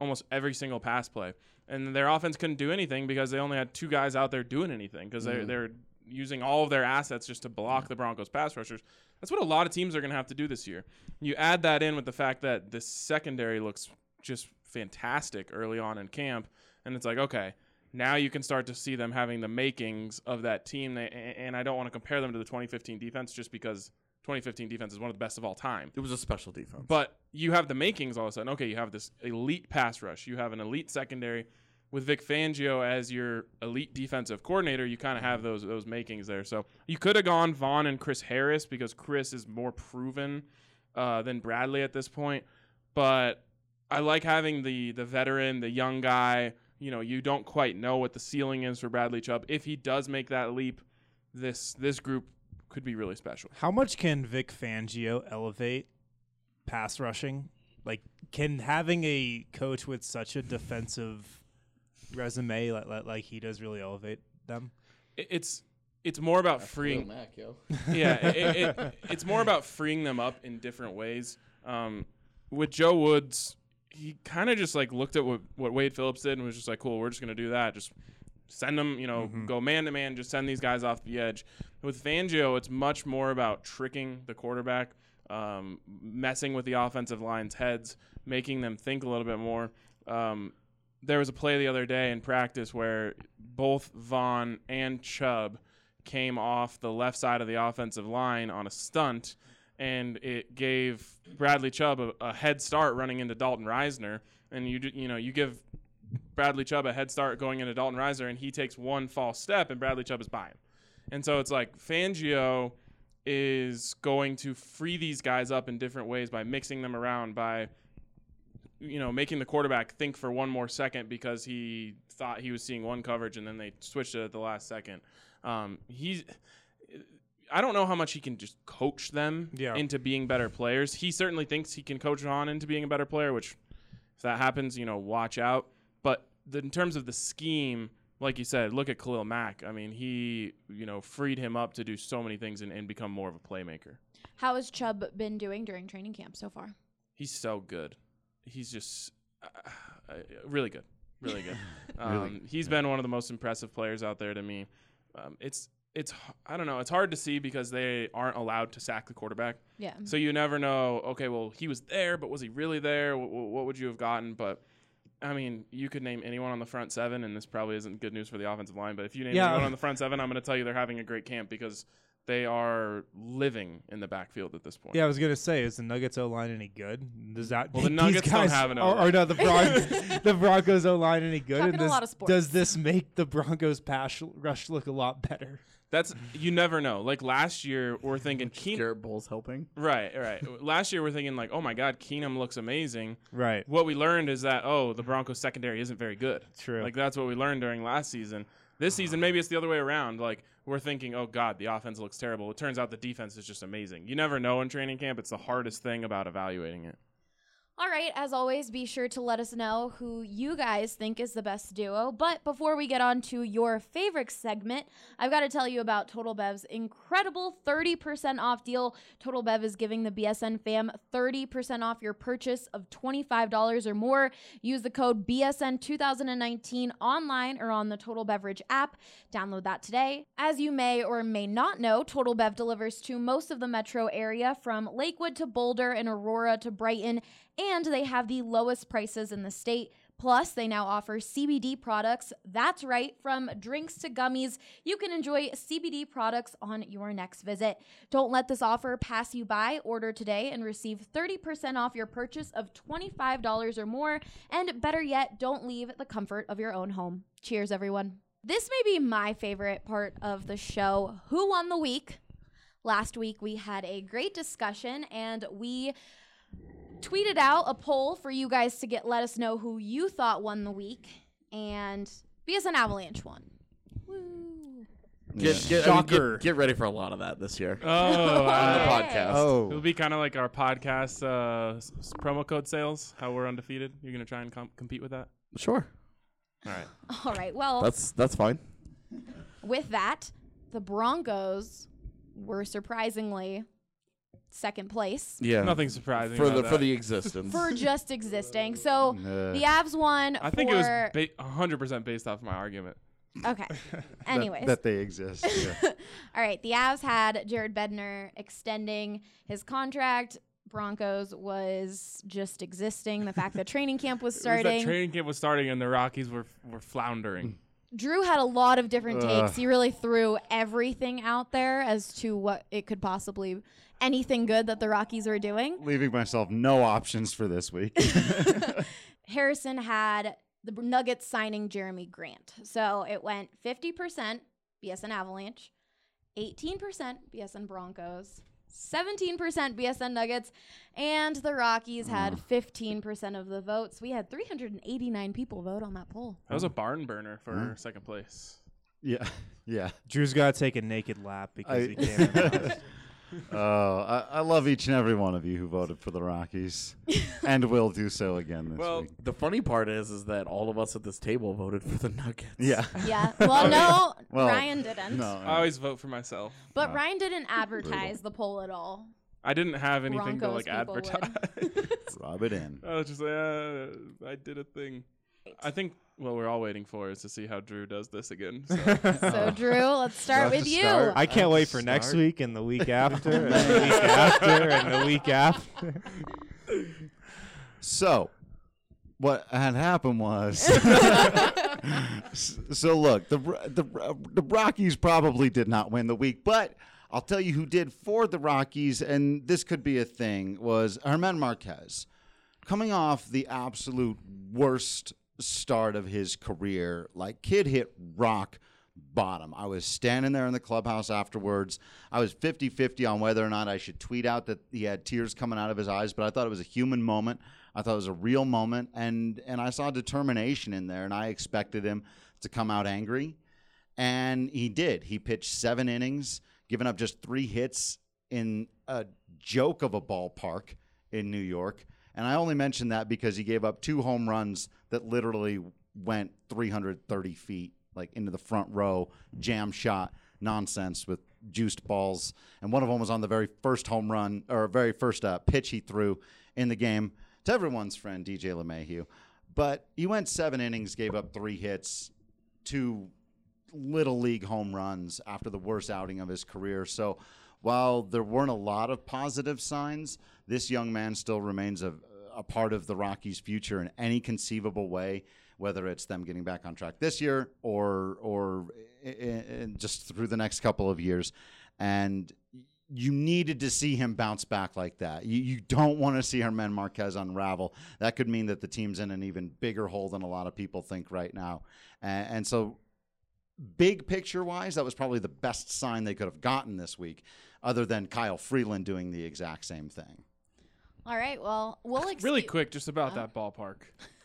[SPEAKER 5] almost every single pass play, and their offense couldn't do anything because they only had two guys out there doing anything because they're they're using all of their assets just to block the Broncos pass rushers. That's what a lot of teams are going to have to do this year. You add that in with the fact that the secondary looks just fantastic early on in camp, and it's like okay now you can start to see them having the makings of that team. They, and I don't want to compare them to the 2015 defense just because 2015 defense is one of the best of all time.
[SPEAKER 8] It was a special defense.
[SPEAKER 5] But you have the makings all of a sudden. Okay, you have this elite pass rush. You have an elite secondary. With Vic Fangio as your elite defensive coordinator, you kind of have those those makings there. So you could have gone Von and Chris Harris because Chris is more proven uh, than Bradley at this point. But I like having the the veteran, the young guy. You know, you don't quite know what the ceiling is for Bradley Chubb. If he does make that leap, this this group could be really special.
[SPEAKER 7] How much can Vic Fangio elevate pass rushing? Like, can having a coach with such a defensive resume like, like, like he does really elevate them?
[SPEAKER 5] It- It's it's more about freeing.
[SPEAKER 8] Mac, yo.
[SPEAKER 5] yeah, it, it, it's more about freeing them up in different ways. Um, with Joe Woods, he kind of just like looked at what, what Wade Phillips did and was just like, cool, we're just gonna do that. Just send them, you know, go man to man, just send these guys off the edge. With Fangio, it's much more about tricking the quarterback, um, messing with the offensive line's heads, making them think a little bit more. Um, there was a play the other day in practice where both Von and Chubb came off the left side of the offensive line on a stunt, and it gave Bradley Chubb a, a head start running into Dalton Risner. And you you know you give Bradley Chubb a head start going into Dalton Risner, and he takes one false step, and Bradley Chubb is by him. And so it's like Fangio is going to free these guys up in different ways by mixing them around by you know making the quarterback think for one more second because he thought he was seeing one coverage and then they switched it at the last second. Um, he's I don't know how much he can just coach them
[SPEAKER 7] Yeah.
[SPEAKER 5] into being better players. He certainly thinks he can coach on into being a better player, which if that happens, you know, watch out. But the, in terms of the scheme, like you said, look at Khalil Mack. I mean, he you know freed him up to do so many things and, and become more of a playmaker.
[SPEAKER 1] How has Chubb been doing during training camp so far?
[SPEAKER 5] He's so good. He's just uh, uh, really good, really good. Um, He's been one of the most impressive players out there to me. Um, it's it's h- I don't know. It's hard to see because they aren't allowed to sack the quarterback.
[SPEAKER 1] Yeah.
[SPEAKER 5] So you never know. Okay, well he was there, but was he really there? What, what would you have gotten? But I mean, you could name anyone on the front seven, and this probably isn't good news for the offensive line. But if you name
[SPEAKER 7] Yeah.
[SPEAKER 5] anyone on the front seven, I'm going to tell you they're having a great camp because they are living in the backfield at this point.
[SPEAKER 7] Yeah, I was gonna say, is the Nuggets O line any good? Does that
[SPEAKER 5] Well, the Nuggets
[SPEAKER 7] these
[SPEAKER 5] don't
[SPEAKER 7] guys,
[SPEAKER 5] have an
[SPEAKER 7] or,
[SPEAKER 5] O-line.
[SPEAKER 7] or no, the Bron- the Broncos O line any good?
[SPEAKER 1] Talking
[SPEAKER 7] And
[SPEAKER 1] a
[SPEAKER 7] does,
[SPEAKER 1] lot of sports.
[SPEAKER 7] does this make the Broncos pass rush look a lot better?
[SPEAKER 5] That's you never know. Like last year, we're thinking Keenum.
[SPEAKER 8] Garett Bolles helping.
[SPEAKER 5] Right, right. last year, we're thinking like, oh my God, Keenum looks amazing.
[SPEAKER 7] Right.
[SPEAKER 5] What we learned is that oh, the Broncos secondary isn't very good.
[SPEAKER 7] True.
[SPEAKER 5] Like that's what we learned during last season. This season, maybe it's the other way around. Like we're thinking, oh God, the offense looks terrible. It turns out the defense is just amazing. You never know in training camp. It's the hardest thing about evaluating it.
[SPEAKER 1] All right, as always, be sure to let us know who you guys think is the best duo. But before we get on to your favorite segment, I've got to tell you about Total Bev's incredible 30% off deal. Total Bev is giving the BSN fam 30% off your purchase of $25 or more. Use the code BSN2019 online or on the Total Beverage app. Download that today. As you may or may not know, Total Bev delivers to most of the metro area from Lakewood to Boulder and Aurora to Brighton and they have the lowest prices in the state. Plus, they now offer CBD products. That's right, from drinks to gummies, you can enjoy CBD products on your next visit. Don't let this offer pass you by. Order today and receive 30% off your purchase of $25 or more. And better yet, don't leave the comfort of your own home. Cheers, everyone. This may be my favorite part of the show Who Won the Week? Last week, we had a great discussion and we tweeted out a poll for you guys to get let us know who you thought won the week, and BSN Avalanche won. Woo!
[SPEAKER 8] Get, get, I mean, get-
[SPEAKER 7] Shocker.
[SPEAKER 8] get ready for a lot of that this year
[SPEAKER 5] Oh,
[SPEAKER 8] on the
[SPEAKER 5] uh,
[SPEAKER 8] podcast.
[SPEAKER 5] it'll be kind of like our podcast uh, s- s- promo code sales. How we're undefeated. You're gonna try and com- compete with that.
[SPEAKER 8] Sure,
[SPEAKER 5] All right.
[SPEAKER 1] All right. Well,
[SPEAKER 8] that's that's fine.
[SPEAKER 1] with that, the Broncos were surprisingly second place
[SPEAKER 8] Yeah,
[SPEAKER 5] Nothing surprising
[SPEAKER 8] for
[SPEAKER 5] about
[SPEAKER 8] the
[SPEAKER 5] that.
[SPEAKER 8] for the existence.
[SPEAKER 1] for just existing. So
[SPEAKER 6] Uh,
[SPEAKER 1] the Avs won.
[SPEAKER 5] I think it was
[SPEAKER 1] for-
[SPEAKER 5] ba- 100% based off my argument.
[SPEAKER 1] okay. Anyways,
[SPEAKER 6] that they exist. Yeah.
[SPEAKER 1] All right, the Avs had Jared Bednar extending his contract. Broncos was just existing. The fact that training camp was
[SPEAKER 5] It was that
[SPEAKER 1] starting.
[SPEAKER 5] training camp was starting and the Rockies were were
[SPEAKER 8] Mm.
[SPEAKER 5] floundering.
[SPEAKER 1] Drew had a lot of different
[SPEAKER 6] Ugh.
[SPEAKER 1] takes. He really threw everything out there as to what it could possibly anything good that the Rockies were doing.
[SPEAKER 6] Leaving myself no options for this week.
[SPEAKER 1] Harrison had the Nuggets signing Jerami Grant. So it went 50% BSN Avalanche, 18% BSN Broncos, 17% BSN Nuggets, and the Rockies had mm. 15% of the votes. We had 389 people vote on that poll.
[SPEAKER 5] That was a barn burner for
[SPEAKER 6] Huh?
[SPEAKER 5] second place.
[SPEAKER 6] yeah, yeah.
[SPEAKER 7] Drew's got to take a naked lap because
[SPEAKER 6] I-
[SPEAKER 7] he can't. Announce.
[SPEAKER 6] Oh, I, I love each and every one of you who voted for the Rockies, and will do so again this
[SPEAKER 8] well,
[SPEAKER 6] week.
[SPEAKER 8] the funny part is, is that all of us at this table voted for the Nuggets.
[SPEAKER 6] Yeah.
[SPEAKER 1] Yeah. Well, no,
[SPEAKER 6] Well,
[SPEAKER 1] Ryan didn't.
[SPEAKER 6] No,
[SPEAKER 5] I always vote for myself.
[SPEAKER 1] But. Ryan didn't advertise the poll at all.
[SPEAKER 5] I didn't have anything
[SPEAKER 1] Broncos
[SPEAKER 5] to like
[SPEAKER 1] people would.
[SPEAKER 5] advertise.
[SPEAKER 6] rub it in.
[SPEAKER 5] I was just like, uh, I did a thing. I think what we're all waiting for is to see how Drew does this again. So.
[SPEAKER 1] So, Drew, let's start with you.
[SPEAKER 6] start.
[SPEAKER 7] I can't wait for next week and the week after and the week after and the week after.
[SPEAKER 6] So, what had happened was, so look, the the the Rockies probably did not win the week, but I'll tell you who did for the Rockies, and this could be a thing. Was German Marquez coming off the absolute worst start of his career? Like kid hit rock bottom. I was standing there in the clubhouse afterwards. I was 50 50 on whether or not I should tweet out that he had tears coming out of his eyes, but I thought it was a human moment. I thought it was a real moment, and, and I saw determination in there, and I expected him to come out angry. And he did. He pitched seven innings, giving up just three hits in a joke of a ballpark in New York. And I only mention that because he gave up two home runs that literally went 330 feet, like into the front row, jam shot nonsense with juiced balls. And one of them was on the very first home run or very first uh, pitch he threw in the game to everyone's friend, DJ LeMahieu. But he went seven innings, gave up three hits, two little league home runs after the worst outing of his career. So while there weren't a lot of positive signs, this young man still remains a, a part of the Rockies' future in any conceivable way, whether it's them getting back on track this year or or just through the next couple of years. And you needed to see him bounce back like that. You, you don't want to see German Marquez unravel. That could mean that the team's in an even bigger hole than a lot of people think right now. And, and so big picture wise, that was probably the best sign they could have gotten this week, other than Kyle Freeland doing the exact same thing.
[SPEAKER 1] All right. Well, we'll excuse-
[SPEAKER 5] Really quick, just about
[SPEAKER 1] Huh?
[SPEAKER 5] that ballpark.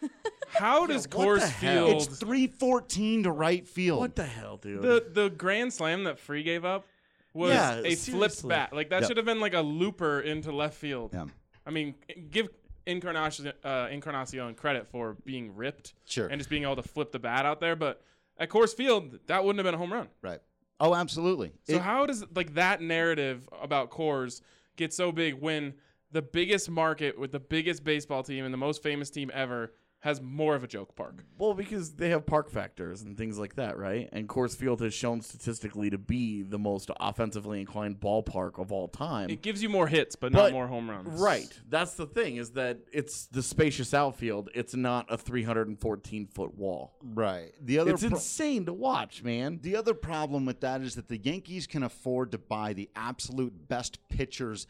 [SPEAKER 5] How does
[SPEAKER 8] what the
[SPEAKER 5] Coors
[SPEAKER 8] hell?
[SPEAKER 5] Field
[SPEAKER 6] It's 314 to right field.
[SPEAKER 8] What the hell, dude?
[SPEAKER 5] the the grand slam that Free gave up was
[SPEAKER 8] Yeah,
[SPEAKER 5] a flipped
[SPEAKER 8] seriously.
[SPEAKER 5] bat. Like that
[SPEAKER 6] Yep.
[SPEAKER 5] should have been like a looper into left field.
[SPEAKER 6] Yeah.
[SPEAKER 5] I mean, give Encarnacion uh, Encarnacion credit for being ripped
[SPEAKER 6] Sure.
[SPEAKER 5] and just being able to flip the bat out there, but at Coors Field, that wouldn't have been a home run.
[SPEAKER 6] Right. Oh, absolutely.
[SPEAKER 5] So
[SPEAKER 6] It-
[SPEAKER 5] how does like that narrative about Coors get so big when the biggest market with the biggest baseball team and the most famous team ever has more of a joke park?
[SPEAKER 8] Well, because they have park factors and things like that, right? And Coors Field has shown statistically to be the most offensively inclined ballpark of all time.
[SPEAKER 5] It gives you more hits, but,
[SPEAKER 8] But-
[SPEAKER 5] not more home runs.
[SPEAKER 8] Right. That's the thing is that it's the spacious outfield. It's not a 314 foot wall.
[SPEAKER 6] right. The other
[SPEAKER 8] It's
[SPEAKER 6] pro-
[SPEAKER 8] insane to watch, man.
[SPEAKER 6] The other problem with that is that the Yankees can afford to buy the absolute best pitchers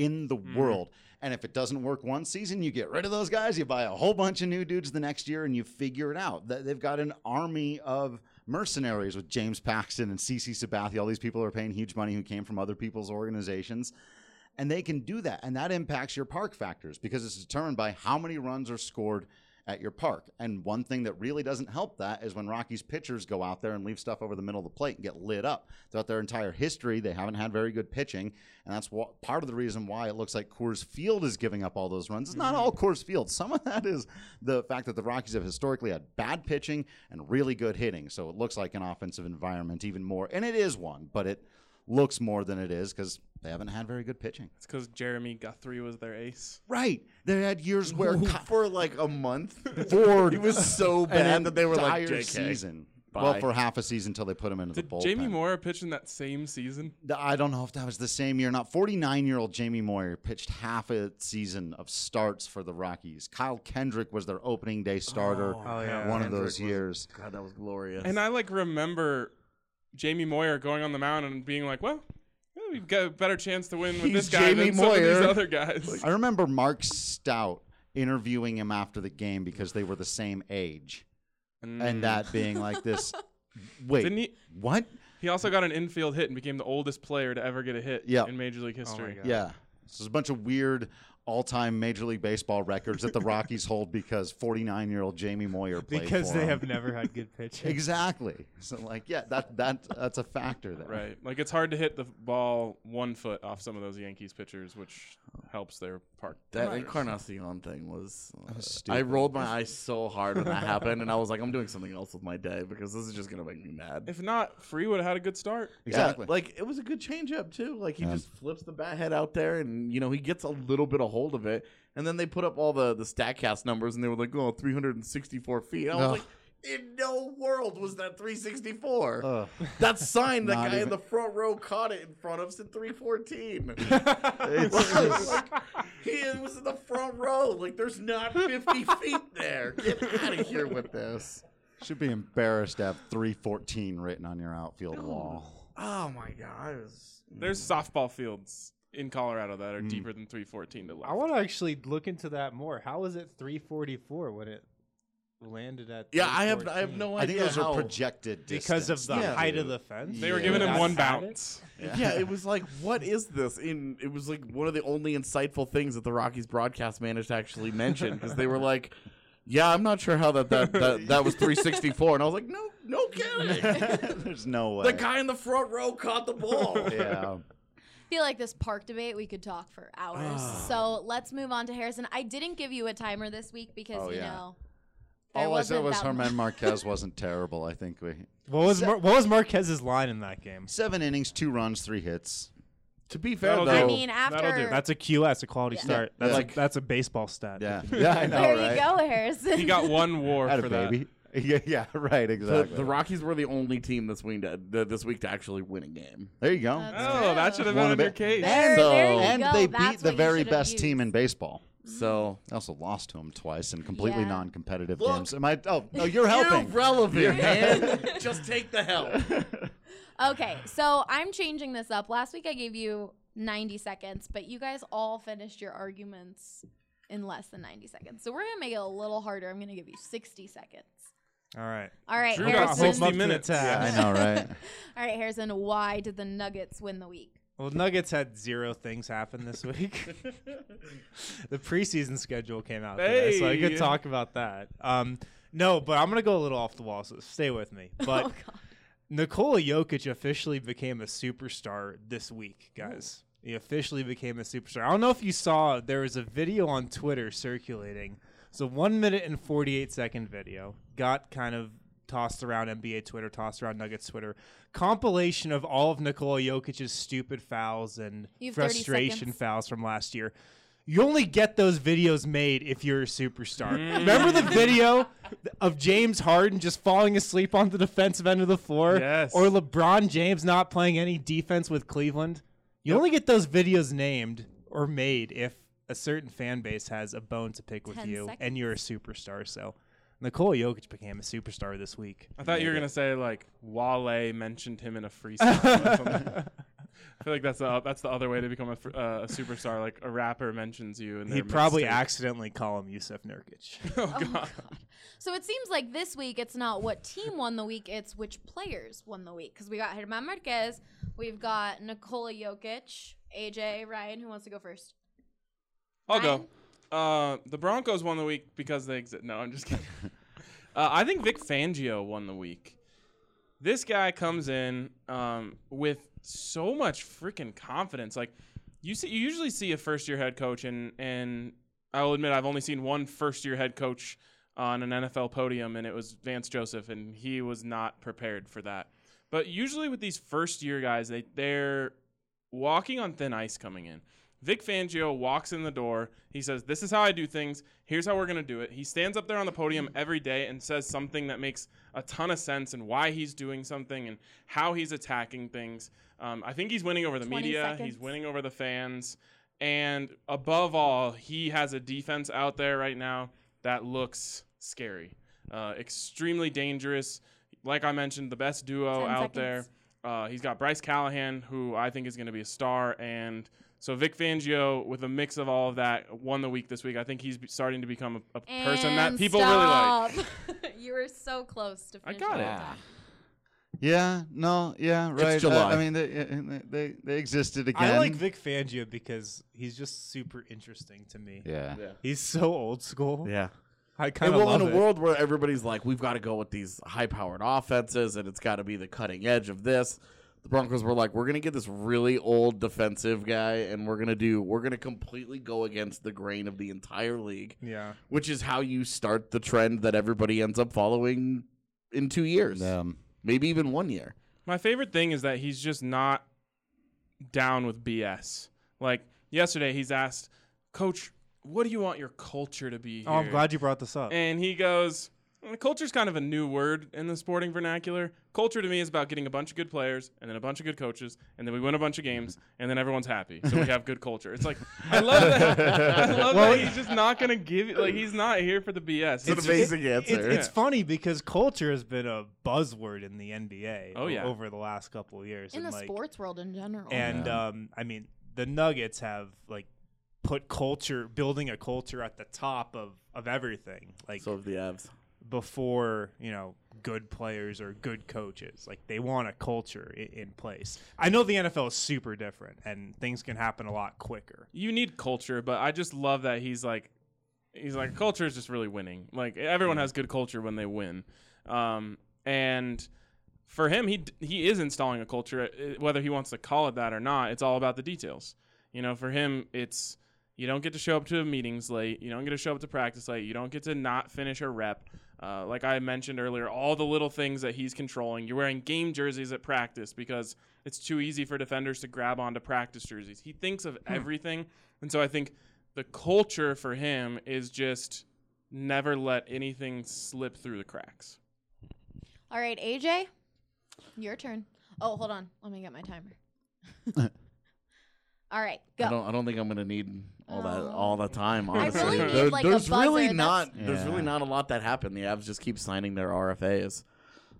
[SPEAKER 6] in the mm-hmm. world. And if it doesn't work one season, you get rid of those guys, you buy a whole bunch of new dudes the next year, and you figure it out. Th- They've got an army of mercenaries with James Paxton and CC Sabathia. All these people are paying huge money who came from other people's organizations. And they can do that. And that impacts your park factors because it's determined by how many runs are scored at your park. And one thing that really doesn't help that is when Rockies pitchers go out there and leave stuff over the middle of the plate and get lit up. Throughout their entire history, they haven't had very good pitching. And that's what, part of the reason why it looks like Coors Field is giving up all those runs. It's not mm-hmm. all Coors Field. Some of that is the fact that the Rockies have historically had bad pitching and really good hitting. So it looks like an offensive environment even more. And it is one, but it looks more than it is because they haven't had very good pitching.
[SPEAKER 5] It's because Jeremy Guthrie was their ace.
[SPEAKER 6] Right. They had years where Ky-
[SPEAKER 8] for like a month.
[SPEAKER 6] Ford
[SPEAKER 8] He was so
[SPEAKER 6] an
[SPEAKER 8] bad that they were like,
[SPEAKER 6] entire
[SPEAKER 8] JK.
[SPEAKER 6] season.
[SPEAKER 8] Bye.
[SPEAKER 6] Well, for half a season until they put him into
[SPEAKER 5] Did
[SPEAKER 6] the bullpen.
[SPEAKER 5] Jamie Moyer pitch in that same season?
[SPEAKER 6] I don't know if that was the same year. Not 49 year old Jamie Moyer pitched half a season of starts for the Rockies. Kyle Kendrick was their opening day starter.
[SPEAKER 7] Oh, yeah.
[SPEAKER 6] one of
[SPEAKER 8] Kendrick
[SPEAKER 6] those
[SPEAKER 8] was-
[SPEAKER 6] years.
[SPEAKER 8] God, that was glorious.
[SPEAKER 5] And I like remember Jamie Moyer going on the mound and being like, "Well, we've got a better chance to win with
[SPEAKER 8] He's
[SPEAKER 5] this guy
[SPEAKER 8] Jamie
[SPEAKER 5] than some of these other guys."
[SPEAKER 6] I remember Mark Stout interviewing him after the game because they were the same age,
[SPEAKER 5] Mm.
[SPEAKER 6] and that being like this. Wait,
[SPEAKER 5] Didn't he?
[SPEAKER 6] what?
[SPEAKER 5] He also got an infield hit and became the oldest player to ever get a hit
[SPEAKER 6] Yeah.
[SPEAKER 5] in Major League history.
[SPEAKER 7] God.
[SPEAKER 6] Yeah. So there's a bunch of weird all-time Major League Baseball records that the Rockies hold because 49-year-old Jamie Moyer played
[SPEAKER 7] because
[SPEAKER 6] for
[SPEAKER 7] they
[SPEAKER 6] them.
[SPEAKER 7] have never had good pitching.
[SPEAKER 6] Exactly. So like, yeah, that that that's a factor there.
[SPEAKER 5] Right. Like it's hard to hit the ball one foot off some of those Yankees pitchers, which helps their park.
[SPEAKER 8] that Encarnacion thing was. uh,
[SPEAKER 6] was
[SPEAKER 8] I rolled my eyes so hard when that happened, and I was like, I'm doing something else with my day because this is just gonna make me mad.
[SPEAKER 5] If not, Free would have had a good start.
[SPEAKER 6] Exactly.
[SPEAKER 8] Yeah, like it was a good changeup too. Like he
[SPEAKER 6] Yeah.
[SPEAKER 8] just flips the bat head out there, and you know he gets a little bit of hold of it, and then they put up all the the Statcast numbers, and they were like, "Oh, 364 feet." And I was
[SPEAKER 6] Ugh.
[SPEAKER 8] like, "In no world was that 364."
[SPEAKER 6] Ugh.
[SPEAKER 8] that sign, the
[SPEAKER 6] Not
[SPEAKER 8] guy in the front row caught it in front of said 314.
[SPEAKER 6] It's just-
[SPEAKER 8] like, he was in the front row. Like, there's not 50 feet there. Get out of here with this.
[SPEAKER 6] should be embarrassed to have 314 written on your outfield wall.
[SPEAKER 8] Oh my god. it was-
[SPEAKER 5] There's softball fields in Colorado that
[SPEAKER 6] Mm.
[SPEAKER 5] are deeper than 314 to left.
[SPEAKER 7] I want to actually look into that more. How was it 344 when it landed at?
[SPEAKER 8] Yeah, I have I have
[SPEAKER 7] 314?
[SPEAKER 8] no
[SPEAKER 6] I think those
[SPEAKER 8] how.
[SPEAKER 6] are projected
[SPEAKER 7] because of the
[SPEAKER 8] Yeah.
[SPEAKER 7] height of the fence.
[SPEAKER 5] they were giving him one
[SPEAKER 7] had it?
[SPEAKER 5] bounce.
[SPEAKER 8] yeah, it was like, what is this? And it was like one of the only insightful things that the Rockies broadcast managed to actually mention because they were like, "Yeah, I'm not sure how that that that, that was 364," and I was like, "No, no kidding."
[SPEAKER 6] There's no way.
[SPEAKER 8] the guy in the front row caught the ball.
[SPEAKER 6] Yeah.
[SPEAKER 1] Feel like this park debate we could talk for hours.
[SPEAKER 6] Ah.
[SPEAKER 1] so let's move on to Harrison. I didn't give you a timer this week because
[SPEAKER 6] Oh,
[SPEAKER 1] you
[SPEAKER 6] yeah.
[SPEAKER 1] know. there
[SPEAKER 6] All I said
[SPEAKER 1] wasn't
[SPEAKER 6] was
[SPEAKER 1] that
[SPEAKER 6] German
[SPEAKER 1] much.
[SPEAKER 6] Marquez wasn't terrible. I think we
[SPEAKER 7] What was Mar- what was Marquez's line in that game?
[SPEAKER 6] seven innings, two runs, three hits.
[SPEAKER 8] to be fair,
[SPEAKER 5] That'll
[SPEAKER 8] though,
[SPEAKER 5] do.
[SPEAKER 1] I mean,
[SPEAKER 5] That'll
[SPEAKER 1] after
[SPEAKER 5] do.
[SPEAKER 7] That's a QS, a quality
[SPEAKER 1] Yeah.
[SPEAKER 7] start. That's
[SPEAKER 6] Like-
[SPEAKER 7] a, that's a baseball stat.
[SPEAKER 6] Yeah, yeah, I know,
[SPEAKER 1] there
[SPEAKER 6] right?
[SPEAKER 1] you go, Harrison.
[SPEAKER 5] He got one war
[SPEAKER 6] Had
[SPEAKER 5] for
[SPEAKER 6] a
[SPEAKER 5] that.
[SPEAKER 6] Baby. Yeah, yeah, right, exactly.
[SPEAKER 8] the Rockies were the only team this week to, th- this week to actually win a game.
[SPEAKER 6] there you go.
[SPEAKER 1] That's
[SPEAKER 5] Oh, that should have been
[SPEAKER 6] One
[SPEAKER 5] on
[SPEAKER 6] of
[SPEAKER 5] your
[SPEAKER 6] it.
[SPEAKER 5] case.
[SPEAKER 1] There,
[SPEAKER 8] So-
[SPEAKER 1] there uh, you
[SPEAKER 6] and
[SPEAKER 1] go.
[SPEAKER 6] they
[SPEAKER 1] That's
[SPEAKER 6] beat the
[SPEAKER 1] what you
[SPEAKER 6] very
[SPEAKER 1] should have
[SPEAKER 6] best team in baseball. Mm-hmm.
[SPEAKER 8] So
[SPEAKER 6] They also lost to him twice in completely
[SPEAKER 1] Yeah.
[SPEAKER 6] non-competitive
[SPEAKER 8] Look,
[SPEAKER 6] games. Am I? Oh, no, you're helping.
[SPEAKER 8] irrelevant, man. Just take the help.
[SPEAKER 1] Okay, so I'm changing this up. Last week I gave you 90 seconds, but you guys all finished your arguments in less than 90 seconds. So we're going to make it a little harder. I'm going to give you 60 seconds.
[SPEAKER 7] All right.
[SPEAKER 1] All right,
[SPEAKER 5] Drew got
[SPEAKER 1] Harrison.
[SPEAKER 5] 60 minutes.
[SPEAKER 6] yeah, I know, right?
[SPEAKER 1] All right, Harrison, why did the Nuggets win the week?
[SPEAKER 7] Well, Nuggets had zero things happen this week. the preseason schedule came out today, so I could
[SPEAKER 5] Hey.
[SPEAKER 7] talk about that. Um, no, but I'm gonna go a little off the wall, so stay with me. But
[SPEAKER 1] oh god.
[SPEAKER 7] Nikola Jokic officially became a superstar this week, guys. He officially became a superstar. I don't know if you saw there was a video on Twitter circulating. It's a one minute and forty eight second video. Got kind of tossed around NBA Twitter, tossed around Nuggets Twitter. Compilation of all of Nikola Jokic's stupid fouls and
[SPEAKER 1] You have 30
[SPEAKER 7] frustration fouls from last year. You only get those videos made if you're a superstar. Mm. Remember the video of James Harden just falling asleep on the defensive end of the floor?
[SPEAKER 5] Yes.
[SPEAKER 7] Or LeBron James not playing any defense with Cleveland? You only get those videos named or made if a certain fan base has a bone to pick with
[SPEAKER 1] 10
[SPEAKER 7] you
[SPEAKER 1] seconds.
[SPEAKER 7] and you're a superstar. So Nikola Jokic became a superstar this week.
[SPEAKER 5] I thought you were gonna say like Wale mentioned him in a freestyle. or something. I feel like that's the that's the other way to become a, fr- uh, a superstar. Like a rapper mentions you, and
[SPEAKER 7] He
[SPEAKER 5] their
[SPEAKER 7] probably
[SPEAKER 5] mistake.
[SPEAKER 7] accidentally call him Jusuf Nurkic.
[SPEAKER 5] Oh
[SPEAKER 1] Oh
[SPEAKER 5] god.
[SPEAKER 1] god. So it seems like this week it's not what team won the week, it's which players won the week. Because we got German Marquez, we've got Nikola Jokic, AJ, Ryan. Who wants to go first?
[SPEAKER 5] I'll
[SPEAKER 1] Ryan?
[SPEAKER 5] go. Uh, the Broncos won the week because they exist. No, I'm just kidding. uh, I think Vic Fangio won the week. This guy comes in um, with so much freaking confidence. Like you see, you usually see a first year head coach, and and I will admit I've only seen one first year head coach on an NFL podium, and it was Vance Joseph, and he was not prepared for that. But usually with these first year guys, they they're walking on thin ice coming in. Vic Fangio walks in the door. He says, This is how I do things. Here's how we're going to do it. He stands up there on the podium every day and says something that makes a ton of sense and why he's doing something and how he's attacking things. Um, I think he's winning over the
[SPEAKER 1] 20
[SPEAKER 5] media, he's winning over the fans. And above all, he has a defense out there right now that looks scary, uh, extremely dangerous. Like I mentioned, the best duo
[SPEAKER 1] 10
[SPEAKER 5] out there. Uh, he's got Bryce Callahan, who I think is going to be a star, and so Vic Fangio, with a mix of all of that, won the week this week. I think he's be- starting to become a, a person that
[SPEAKER 1] And
[SPEAKER 5] people really like.
[SPEAKER 1] you were so close to
[SPEAKER 5] I got it.
[SPEAKER 1] time.
[SPEAKER 6] Yeah, no, yeah, right. Uh,
[SPEAKER 8] July.
[SPEAKER 6] I mean, they, they they existed again.
[SPEAKER 7] I like Vic Fangio because he's just super interesting to me.
[SPEAKER 6] Yeah.
[SPEAKER 7] He's so old school.
[SPEAKER 8] Yeah.
[SPEAKER 7] I kind of
[SPEAKER 8] well,
[SPEAKER 7] love
[SPEAKER 8] in a
[SPEAKER 7] it.
[SPEAKER 8] world where everybody's like, we've got to go with these high-powered offenses, and it's got to be the cutting edge of this. The Broncos were like, we're gonna get this really old defensive guy, and we're gonna do, we're gonna completely go against the grain of the entire league,
[SPEAKER 7] yeah.
[SPEAKER 8] which is how you start the trend that everybody ends up following in two years,
[SPEAKER 6] Um,
[SPEAKER 8] maybe even one year.
[SPEAKER 5] My favorite thing is that he's just not down with BS. Like yesterday, he's asked, Coach, what do you want your culture to be?
[SPEAKER 7] Oh, I'm glad you brought this up.
[SPEAKER 5] And he goes, "Well, Culture's kind of a new word in the sporting vernacular. Culture to me is about getting a bunch of good players and then a bunch of good coaches, and then we win a bunch of games, and then everyone's happy. So we have good culture. It's like I love that. I love
[SPEAKER 7] Well,
[SPEAKER 5] that he's just not gonna give it. Like he's not here for the BS.
[SPEAKER 8] It's an
[SPEAKER 5] It's just-
[SPEAKER 8] amazing
[SPEAKER 7] It-
[SPEAKER 8] answer.
[SPEAKER 7] it's funny because culture has been a buzzword in the NBA
[SPEAKER 5] Oh, yeah.
[SPEAKER 7] over the last couple of years.
[SPEAKER 1] In the
[SPEAKER 7] like,
[SPEAKER 1] sports world in general.
[SPEAKER 7] And um, I mean, the Nuggets have like put culture, building a culture at the top of of everything. Like
[SPEAKER 8] so have the Avs.
[SPEAKER 7] Before you know good players or good coaches like they want a culture in, in place i know the nfl is super different and things can happen a lot quicker
[SPEAKER 5] you need culture, but I just love that he's like, he's like culture is just really winning. Like everyone has good culture when they win, um, and for him, he d- he is installing a culture. uh, Whether he wants to call it that or not, it's all about the details. You know, for him, it's you don't get to show up to meetings late. You don't get to show up to practice late. You don't get to not finish a rep. Uh, like I mentioned earlier, all the little things that he's controlling. You're wearing game jerseys at practice because it's too easy for defenders to grab onto practice jerseys. He thinks of everything. And so I think the culture for him is just never let anything slip through the cracks.
[SPEAKER 1] All right, AJ, your turn. Oh, hold on. Let me get my timer. All right, go.
[SPEAKER 8] I don't. I don't think I'm gonna need all that
[SPEAKER 1] Oh.
[SPEAKER 8] all the time.
[SPEAKER 1] I
[SPEAKER 8] Honestly,
[SPEAKER 1] really need,
[SPEAKER 8] There-
[SPEAKER 1] like, a
[SPEAKER 8] there's really
[SPEAKER 1] buzzer.
[SPEAKER 8] not.
[SPEAKER 1] That's-
[SPEAKER 8] There's really
[SPEAKER 6] Yeah.
[SPEAKER 8] not a lot that happened. The Avs just keep signing their RFAs.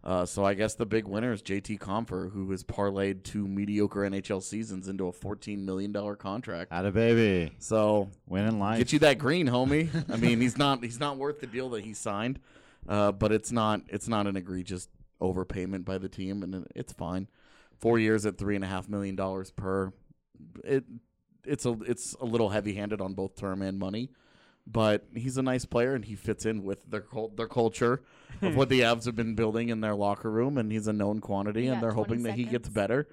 [SPEAKER 8] Uh, so I guess the big winner is JT Compher, who has parlayed two mediocre NHL seasons into a 14 million dollar contract.
[SPEAKER 6] Atta baby.
[SPEAKER 8] So
[SPEAKER 6] Winning life.
[SPEAKER 8] get you that green, homie. I mean, he's not he's not worth the deal that he signed, uh, but it's not it's not an egregious overpayment by the team, and it's fine. Four years at three and a half million dollars per. It it's a it's a little heavy handed on both term and money. But he's a nice player and he fits in with their cul- their culture of what the Avs have been building in their locker room, and he's a known quantity,
[SPEAKER 1] You
[SPEAKER 8] and they're
[SPEAKER 1] 20
[SPEAKER 8] hoping that he gets better.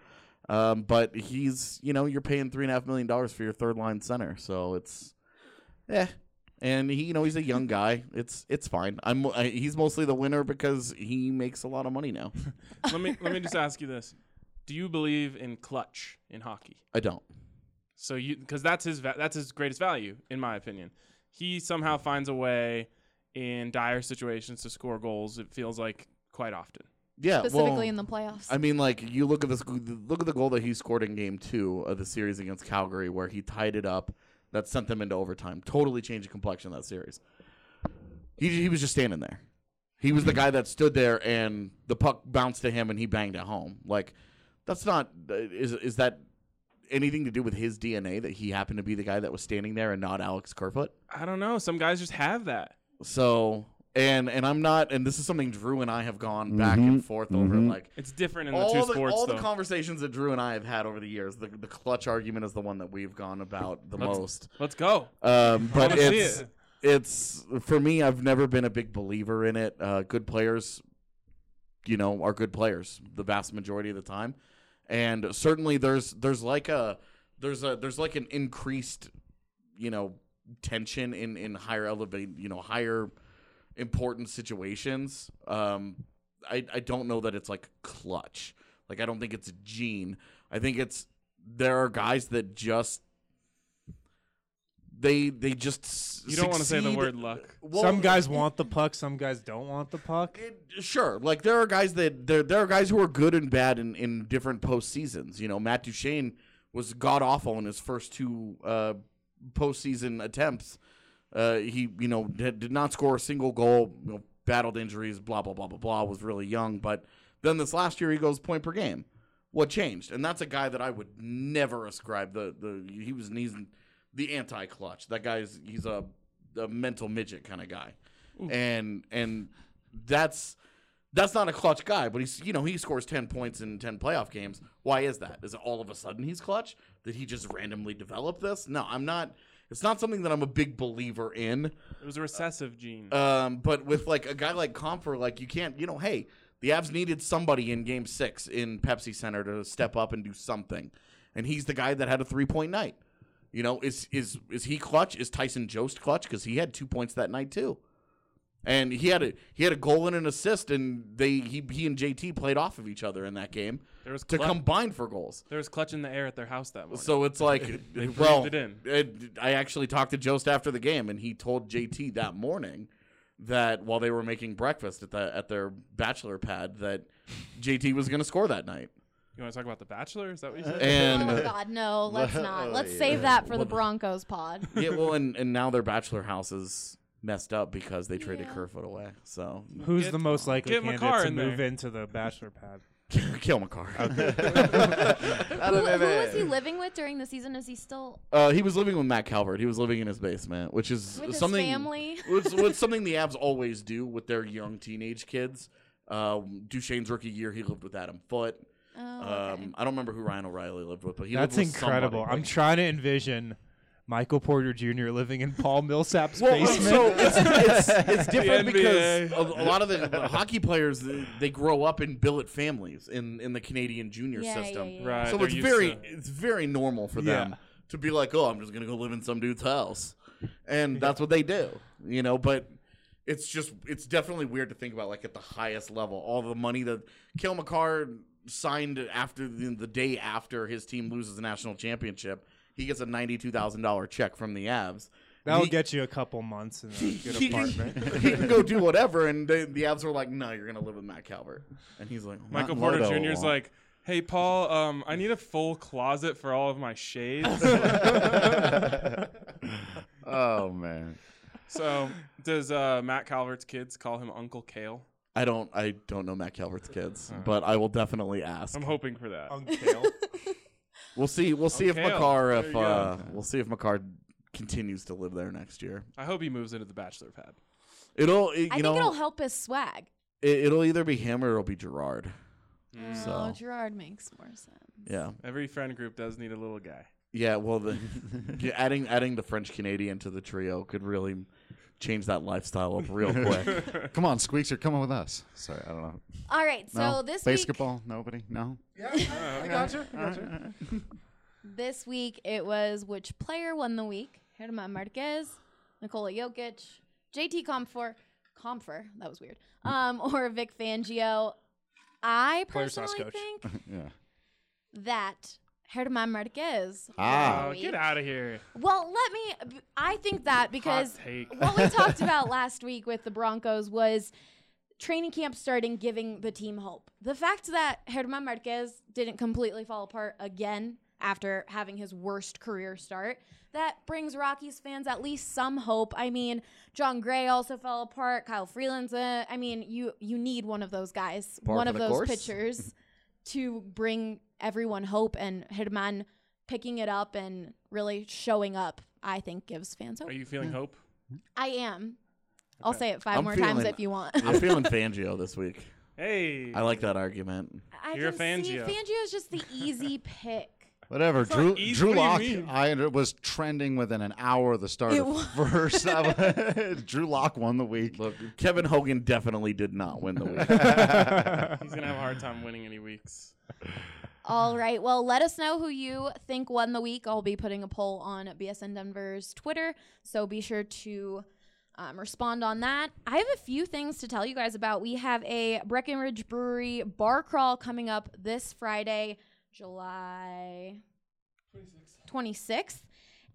[SPEAKER 8] Um, but he's you know you're paying three and a half million dollars for your third line center, so it's yeah. And he, you know, he's a young guy. It's it's fine. I'm I, he's mostly the winner because he makes a lot of money now.
[SPEAKER 5] let me let me just ask you this: Do you believe in clutch in hockey?
[SPEAKER 8] I don't.
[SPEAKER 5] So you because that's his va- that's his greatest value in my opinion. He somehow finds a way in dire situations to score goals. It feels like quite often.
[SPEAKER 8] Yeah,
[SPEAKER 1] Specifically
[SPEAKER 8] well,
[SPEAKER 1] in the playoffs.
[SPEAKER 8] I mean, like you look at this, look at the goal that he scored in Game Two of the series against Calgary, where he tied it up. That sent them into overtime. Totally changed the complexion of that series. He he was just standing there. He was the guy that stood there, and the puck bounced to him, and he banged it home. Like that's not uh, is is that anything to do with his DNA that he happened to be the guy that was standing there and not Alex Kerfoot?
[SPEAKER 5] I don't know. Some guys just have that.
[SPEAKER 8] So and and I'm not, and this is something Drew and I have gone back and forth over. Like
[SPEAKER 5] It's different in the
[SPEAKER 8] all
[SPEAKER 5] two
[SPEAKER 8] the,
[SPEAKER 5] sports
[SPEAKER 8] all
[SPEAKER 5] though.
[SPEAKER 8] the conversations that Drew and I have had over the years, the, the clutch argument is the one that we've gone about the
[SPEAKER 5] Let's-
[SPEAKER 8] most.
[SPEAKER 5] Let's go.
[SPEAKER 8] Um, but
[SPEAKER 5] wanna see
[SPEAKER 8] it's
[SPEAKER 5] it.
[SPEAKER 8] it's for me. I've never been a big believer in it. Uh, good players, you know, are good players the vast majority of the time, and certainly there's there's like a there's a there's like an increased, you know, tension in in higher elevate you know higher important situations. Um, I I don't know that it's like clutch. Like I don't think it's a gene. I think it's there are guys that just they they just
[SPEAKER 5] You don't want to say the word luck.
[SPEAKER 8] Well,
[SPEAKER 7] some guys want the puck, some guys don't want the puck.
[SPEAKER 8] it- sure, like there are guys that there there are guys who are good and bad in in different postseasons. You know, Matt Duchene was god awful in his first two uh, postseason attempts. Uh, he you know did, did not score a single goal. You know, battled injuries. Blah blah blah blah blah. Was really young, but then this last year he goes point per game. What changed? And that's a guy that I would never ascribe the the he was he's the anti clutch. That guy's he's a a mental midget kind of guy, and and that's that's not a clutch guy. But he's you know he scores ten points in ten playoff games. Why is that? Is it all of a sudden he's clutch? Did he just randomly develop this? No, I'm not. It's not something that I'm a big believer in.
[SPEAKER 5] It was a recessive gene.
[SPEAKER 8] Um, but with like a guy like Compher, like you can't, you know, hey, the Avs needed somebody in Game Six in Pepsi Center to step up and do something, and he's the guy that had a three point night. You know, is is is he clutch? Is Tyson Jost clutch? Because he had two points that night too, and he had a he had a goal and an assist, and they he he and JT played off of each other in that game
[SPEAKER 5] there was
[SPEAKER 8] to
[SPEAKER 5] clutch,
[SPEAKER 8] combine for goals.
[SPEAKER 5] there was clutch in the air at their house that morning.
[SPEAKER 8] So it's like, uh,
[SPEAKER 5] breathed
[SPEAKER 8] well,
[SPEAKER 5] it in.
[SPEAKER 8] it- I actually talked to Jost after the game, and he told JT that morning that while they were making breakfast at the at their bachelor pad, that JT was going to score that night.
[SPEAKER 5] You want to talk about the Bachelor? Is that what you said?
[SPEAKER 8] And
[SPEAKER 1] oh God, no, let's
[SPEAKER 6] Oh,
[SPEAKER 1] not. Let's
[SPEAKER 6] yeah.
[SPEAKER 1] save that for the Broncos pod.
[SPEAKER 8] yeah, well, and and now their bachelor house is messed up because they traded
[SPEAKER 1] Yeah.
[SPEAKER 8] Kerfoot away. So
[SPEAKER 7] Who's
[SPEAKER 5] Get-
[SPEAKER 7] the most likely
[SPEAKER 5] get
[SPEAKER 7] candidate
[SPEAKER 5] Makar
[SPEAKER 7] to
[SPEAKER 5] in
[SPEAKER 7] move
[SPEAKER 5] there.
[SPEAKER 7] into the bachelor pad?
[SPEAKER 8] kill Makar.
[SPEAKER 1] who, who was he living with during the season? Is he still
[SPEAKER 8] Uh, he was living with Matt Calvert. He was living in his basement, which is
[SPEAKER 1] with his
[SPEAKER 8] something.
[SPEAKER 1] family?
[SPEAKER 8] It's, it's something the Avs always do with their young teenage kids. Um, Duchene's rookie year, he lived with Adam Foote.
[SPEAKER 1] Oh, okay.
[SPEAKER 8] Um, I don't remember who Ryan O'Reilly lived with, but he
[SPEAKER 7] That's
[SPEAKER 8] lived with
[SPEAKER 7] incredible.
[SPEAKER 8] somebody.
[SPEAKER 7] I'm trying to envision Michael Porter Jr. living in Paul Millsap's
[SPEAKER 8] well,
[SPEAKER 7] basement.
[SPEAKER 8] so it's, it's, it's different because a, a lot of the, the hockey players they, they grow up in billet families in, in the Canadian junior
[SPEAKER 1] Yeah, yeah,
[SPEAKER 8] system.
[SPEAKER 1] yeah, yeah.
[SPEAKER 5] Right.
[SPEAKER 8] So
[SPEAKER 5] they're
[SPEAKER 8] it's very
[SPEAKER 5] to-
[SPEAKER 8] it's very normal for them
[SPEAKER 7] Yeah.
[SPEAKER 8] to be like, oh, I'm just gonna go live in some dude's house, and that's what they do, you know. But it's just it's definitely weird to think about, like at the highest level, all the money that Cale Makar signed after the, the day after his team loses the national championship. He gets a ninety-two thousand dollar check from the Avs.
[SPEAKER 7] That'll
[SPEAKER 8] He-
[SPEAKER 7] get you a couple months in a good
[SPEAKER 8] he,
[SPEAKER 7] apartment.
[SPEAKER 8] he can go do whatever, and the, the Avs were like, "No, you're gonna live with Matt Calvert," and he's like,
[SPEAKER 5] Michael Porter Jr. is like, "Hey Paul, um, I need a full closet for all of my shades."
[SPEAKER 6] oh man.
[SPEAKER 5] so, does uh, Matt Calvert's kids call him Uncle Cale?
[SPEAKER 8] I don't, I don't know Matt Calvert's kids, but I will definitely ask.
[SPEAKER 5] I'm hoping for that.
[SPEAKER 8] We'll see. We'll see if
[SPEAKER 5] Okay,
[SPEAKER 8] Makar
[SPEAKER 5] there
[SPEAKER 8] if uh, we'll see if Makar continues to live there next year.
[SPEAKER 5] I hope he moves into the bachelor pad.
[SPEAKER 8] It'll it, you
[SPEAKER 1] I
[SPEAKER 8] know
[SPEAKER 1] think it'll help his swag.
[SPEAKER 8] it, it'll either be him or it'll be Girard.
[SPEAKER 1] Oh,
[SPEAKER 8] So-
[SPEAKER 1] Girard makes more sense.
[SPEAKER 8] Yeah.
[SPEAKER 5] Every friend group does need a little guy.
[SPEAKER 8] Yeah, well, the, adding adding the French Canadian to the trio could really change that lifestyle up real quick.
[SPEAKER 6] Come on, Squeaks, you're coming with us. Sorry, I don't know.
[SPEAKER 1] All right, so
[SPEAKER 6] No?
[SPEAKER 1] this week
[SPEAKER 6] basketball, nobody, no. Yeah.
[SPEAKER 7] I got you. I got you.
[SPEAKER 1] This week it was which player won the week? German Marquez, Nikola Jokic, JT Compher, Compher, that was weird. Um, or Vic Fangio. I
[SPEAKER 7] Player slash
[SPEAKER 1] personally
[SPEAKER 7] coach.
[SPEAKER 1] think
[SPEAKER 6] Yeah.
[SPEAKER 1] that German Marquez.
[SPEAKER 6] Ah.
[SPEAKER 1] won
[SPEAKER 5] Oh, get out of here.
[SPEAKER 1] Well, let me. I think that because what we talked about last week with the Broncos was training camp starting, giving the team hope. The fact that German Marquez didn't completely fall apart again after having his worst career start, that brings Rockies fans at least some hope. I mean, Jon Gray also fell apart. Kyle Freeland's. Uh, I mean, you you need one of those guys,
[SPEAKER 8] Par
[SPEAKER 1] one of those
[SPEAKER 8] course.
[SPEAKER 1] pitchers, to bring everyone hope. And German picking it up and really showing up, I think gives fans hope.
[SPEAKER 5] Are you feeling hope?
[SPEAKER 1] I am. I'll say it 5
[SPEAKER 8] I'm
[SPEAKER 1] more times
[SPEAKER 8] feeling-
[SPEAKER 1] if you want.
[SPEAKER 8] I'm feeling Fangio this week.
[SPEAKER 5] Hey.
[SPEAKER 8] I like that argument.
[SPEAKER 1] I
[SPEAKER 5] You're a
[SPEAKER 1] can see
[SPEAKER 5] Fangio.
[SPEAKER 1] Fangio is just the easy pick.
[SPEAKER 6] Whatever.
[SPEAKER 5] It's not
[SPEAKER 6] Drew
[SPEAKER 5] easy.
[SPEAKER 6] Drew
[SPEAKER 5] What do you mean?
[SPEAKER 6] I under- was trending within an hour of the start
[SPEAKER 1] It
[SPEAKER 6] of
[SPEAKER 1] wa-
[SPEAKER 6] first. I was- Drew Lock won the week.
[SPEAKER 8] Look, Kevin Hogan definitely did not win the week.
[SPEAKER 5] He's gonna have a hard time winning any weeks.
[SPEAKER 1] All right. Well, let us know who you think won the week. I'll be putting a poll on BSN Denver's Twitter, so be sure to um, respond on that. I have a few things to tell you guys about. We have a Breckenridge Brewery bar crawl coming up this Friday, July 26th.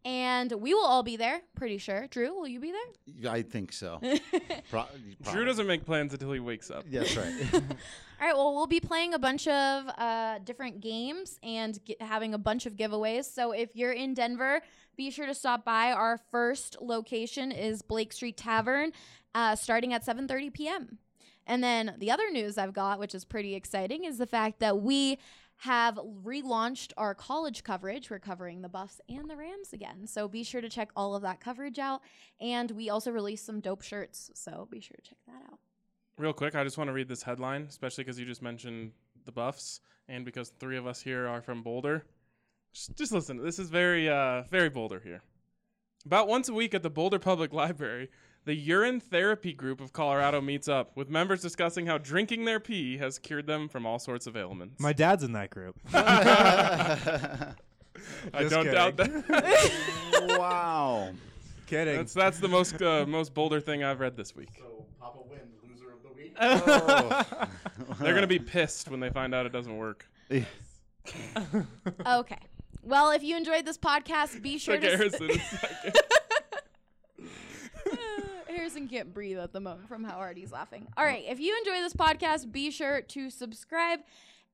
[SPEAKER 1] And we will all be there, pretty sure. Drew, will you be there?
[SPEAKER 6] I think so. Pro-
[SPEAKER 5] Drew doesn't make plans until he wakes up.
[SPEAKER 6] Yes, right.
[SPEAKER 1] All right, well, we'll be playing a bunch of uh, different games and gi- having a bunch of giveaways. So if you're in Denver, be sure to stop by. Our first location is Blake Street Tavern, uh, starting at 7:30 p.m. And then the other news I've got, which is pretty exciting, is the fact that we have relaunched our college coverage. We're covering the Buffs and the Rams again. So be sure to check all of that coverage out. And we also released some dope shirts. So be sure to check that out.
[SPEAKER 5] Real quick, I just want to read this headline, especially because you just mentioned the Buffs, and because three of us here are from Boulder. Just, just listen. This is very, uh, very Boulder here. About once a week at the Boulder Public Library, the urine therapy group of Colorado meets up with members discussing how drinking their pee has cured them from all sorts of ailments.
[SPEAKER 7] My dad's in that group.
[SPEAKER 5] I don't doubt that.
[SPEAKER 6] wow.
[SPEAKER 7] Kidding.
[SPEAKER 5] that's that's the most uh, most Boulder thing I've read this week.
[SPEAKER 8] So Papa wins, loser of the week.
[SPEAKER 5] They're gonna be pissed when they find out it doesn't work.
[SPEAKER 1] Okay. Well, if you enjoyed this podcast, be sure
[SPEAKER 5] Like
[SPEAKER 1] to.
[SPEAKER 5] Harrison is second.
[SPEAKER 1] Harrison can't breathe at the moment from how hard he's laughing. All right. If you enjoy this podcast, be sure to subscribe.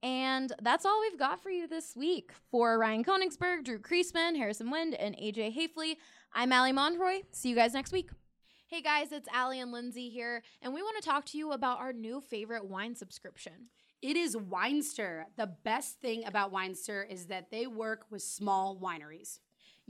[SPEAKER 1] And that's all we've got for you this week. For Ryan Koenigsberg, Drew Creasman, Harrison Wind, and AJ Haefele, I'm Allie Monroy. See you guys next week. Hey guys, it's Allie and Lindsay here, and we want to talk to you about our new favorite wine subscription.
[SPEAKER 10] It is Winestyr. The best thing about Winestyr is that they work with small wineries.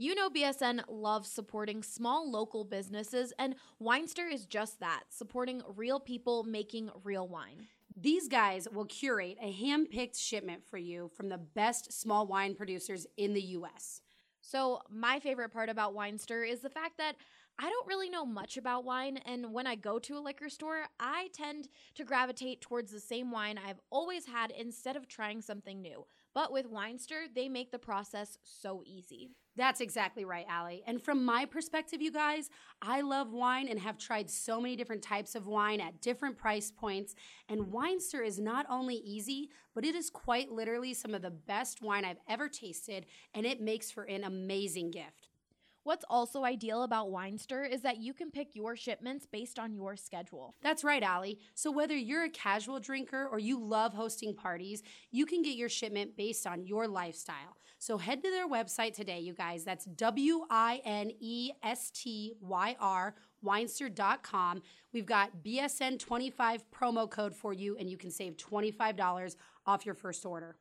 [SPEAKER 1] You know, BSN loves supporting small local businesses, and Winestyr is just that supporting real people making real wine.
[SPEAKER 10] These guys will curate a hand picked shipment for you from the best small wine producers in the US.
[SPEAKER 1] So, my favorite part about Winestyr is the fact that I don't really know much about wine, and when I go to a liquor store, I tend to gravitate towards the same wine I've always had instead of trying something new. But with Winestyr, they make the process so easy.
[SPEAKER 10] That's exactly right, Allie. And from my perspective, you guys, I love wine and have tried so many different types of wine at different price points. And Winestyr is not only easy, but it is quite literally some of the best wine I've ever tasted, and it makes for an amazing gift.
[SPEAKER 1] What's also ideal about Winestyr is that you can pick your shipments based on your schedule.
[SPEAKER 10] That's right, Allie. So whether you're a casual drinker or you love hosting parties, you can get your shipment based on your lifestyle. So head to their website today, you guys. That's W I N E S T Y R, Winestyr.com. We've got BSN25 promo code for you, and you can save $25 off your first order.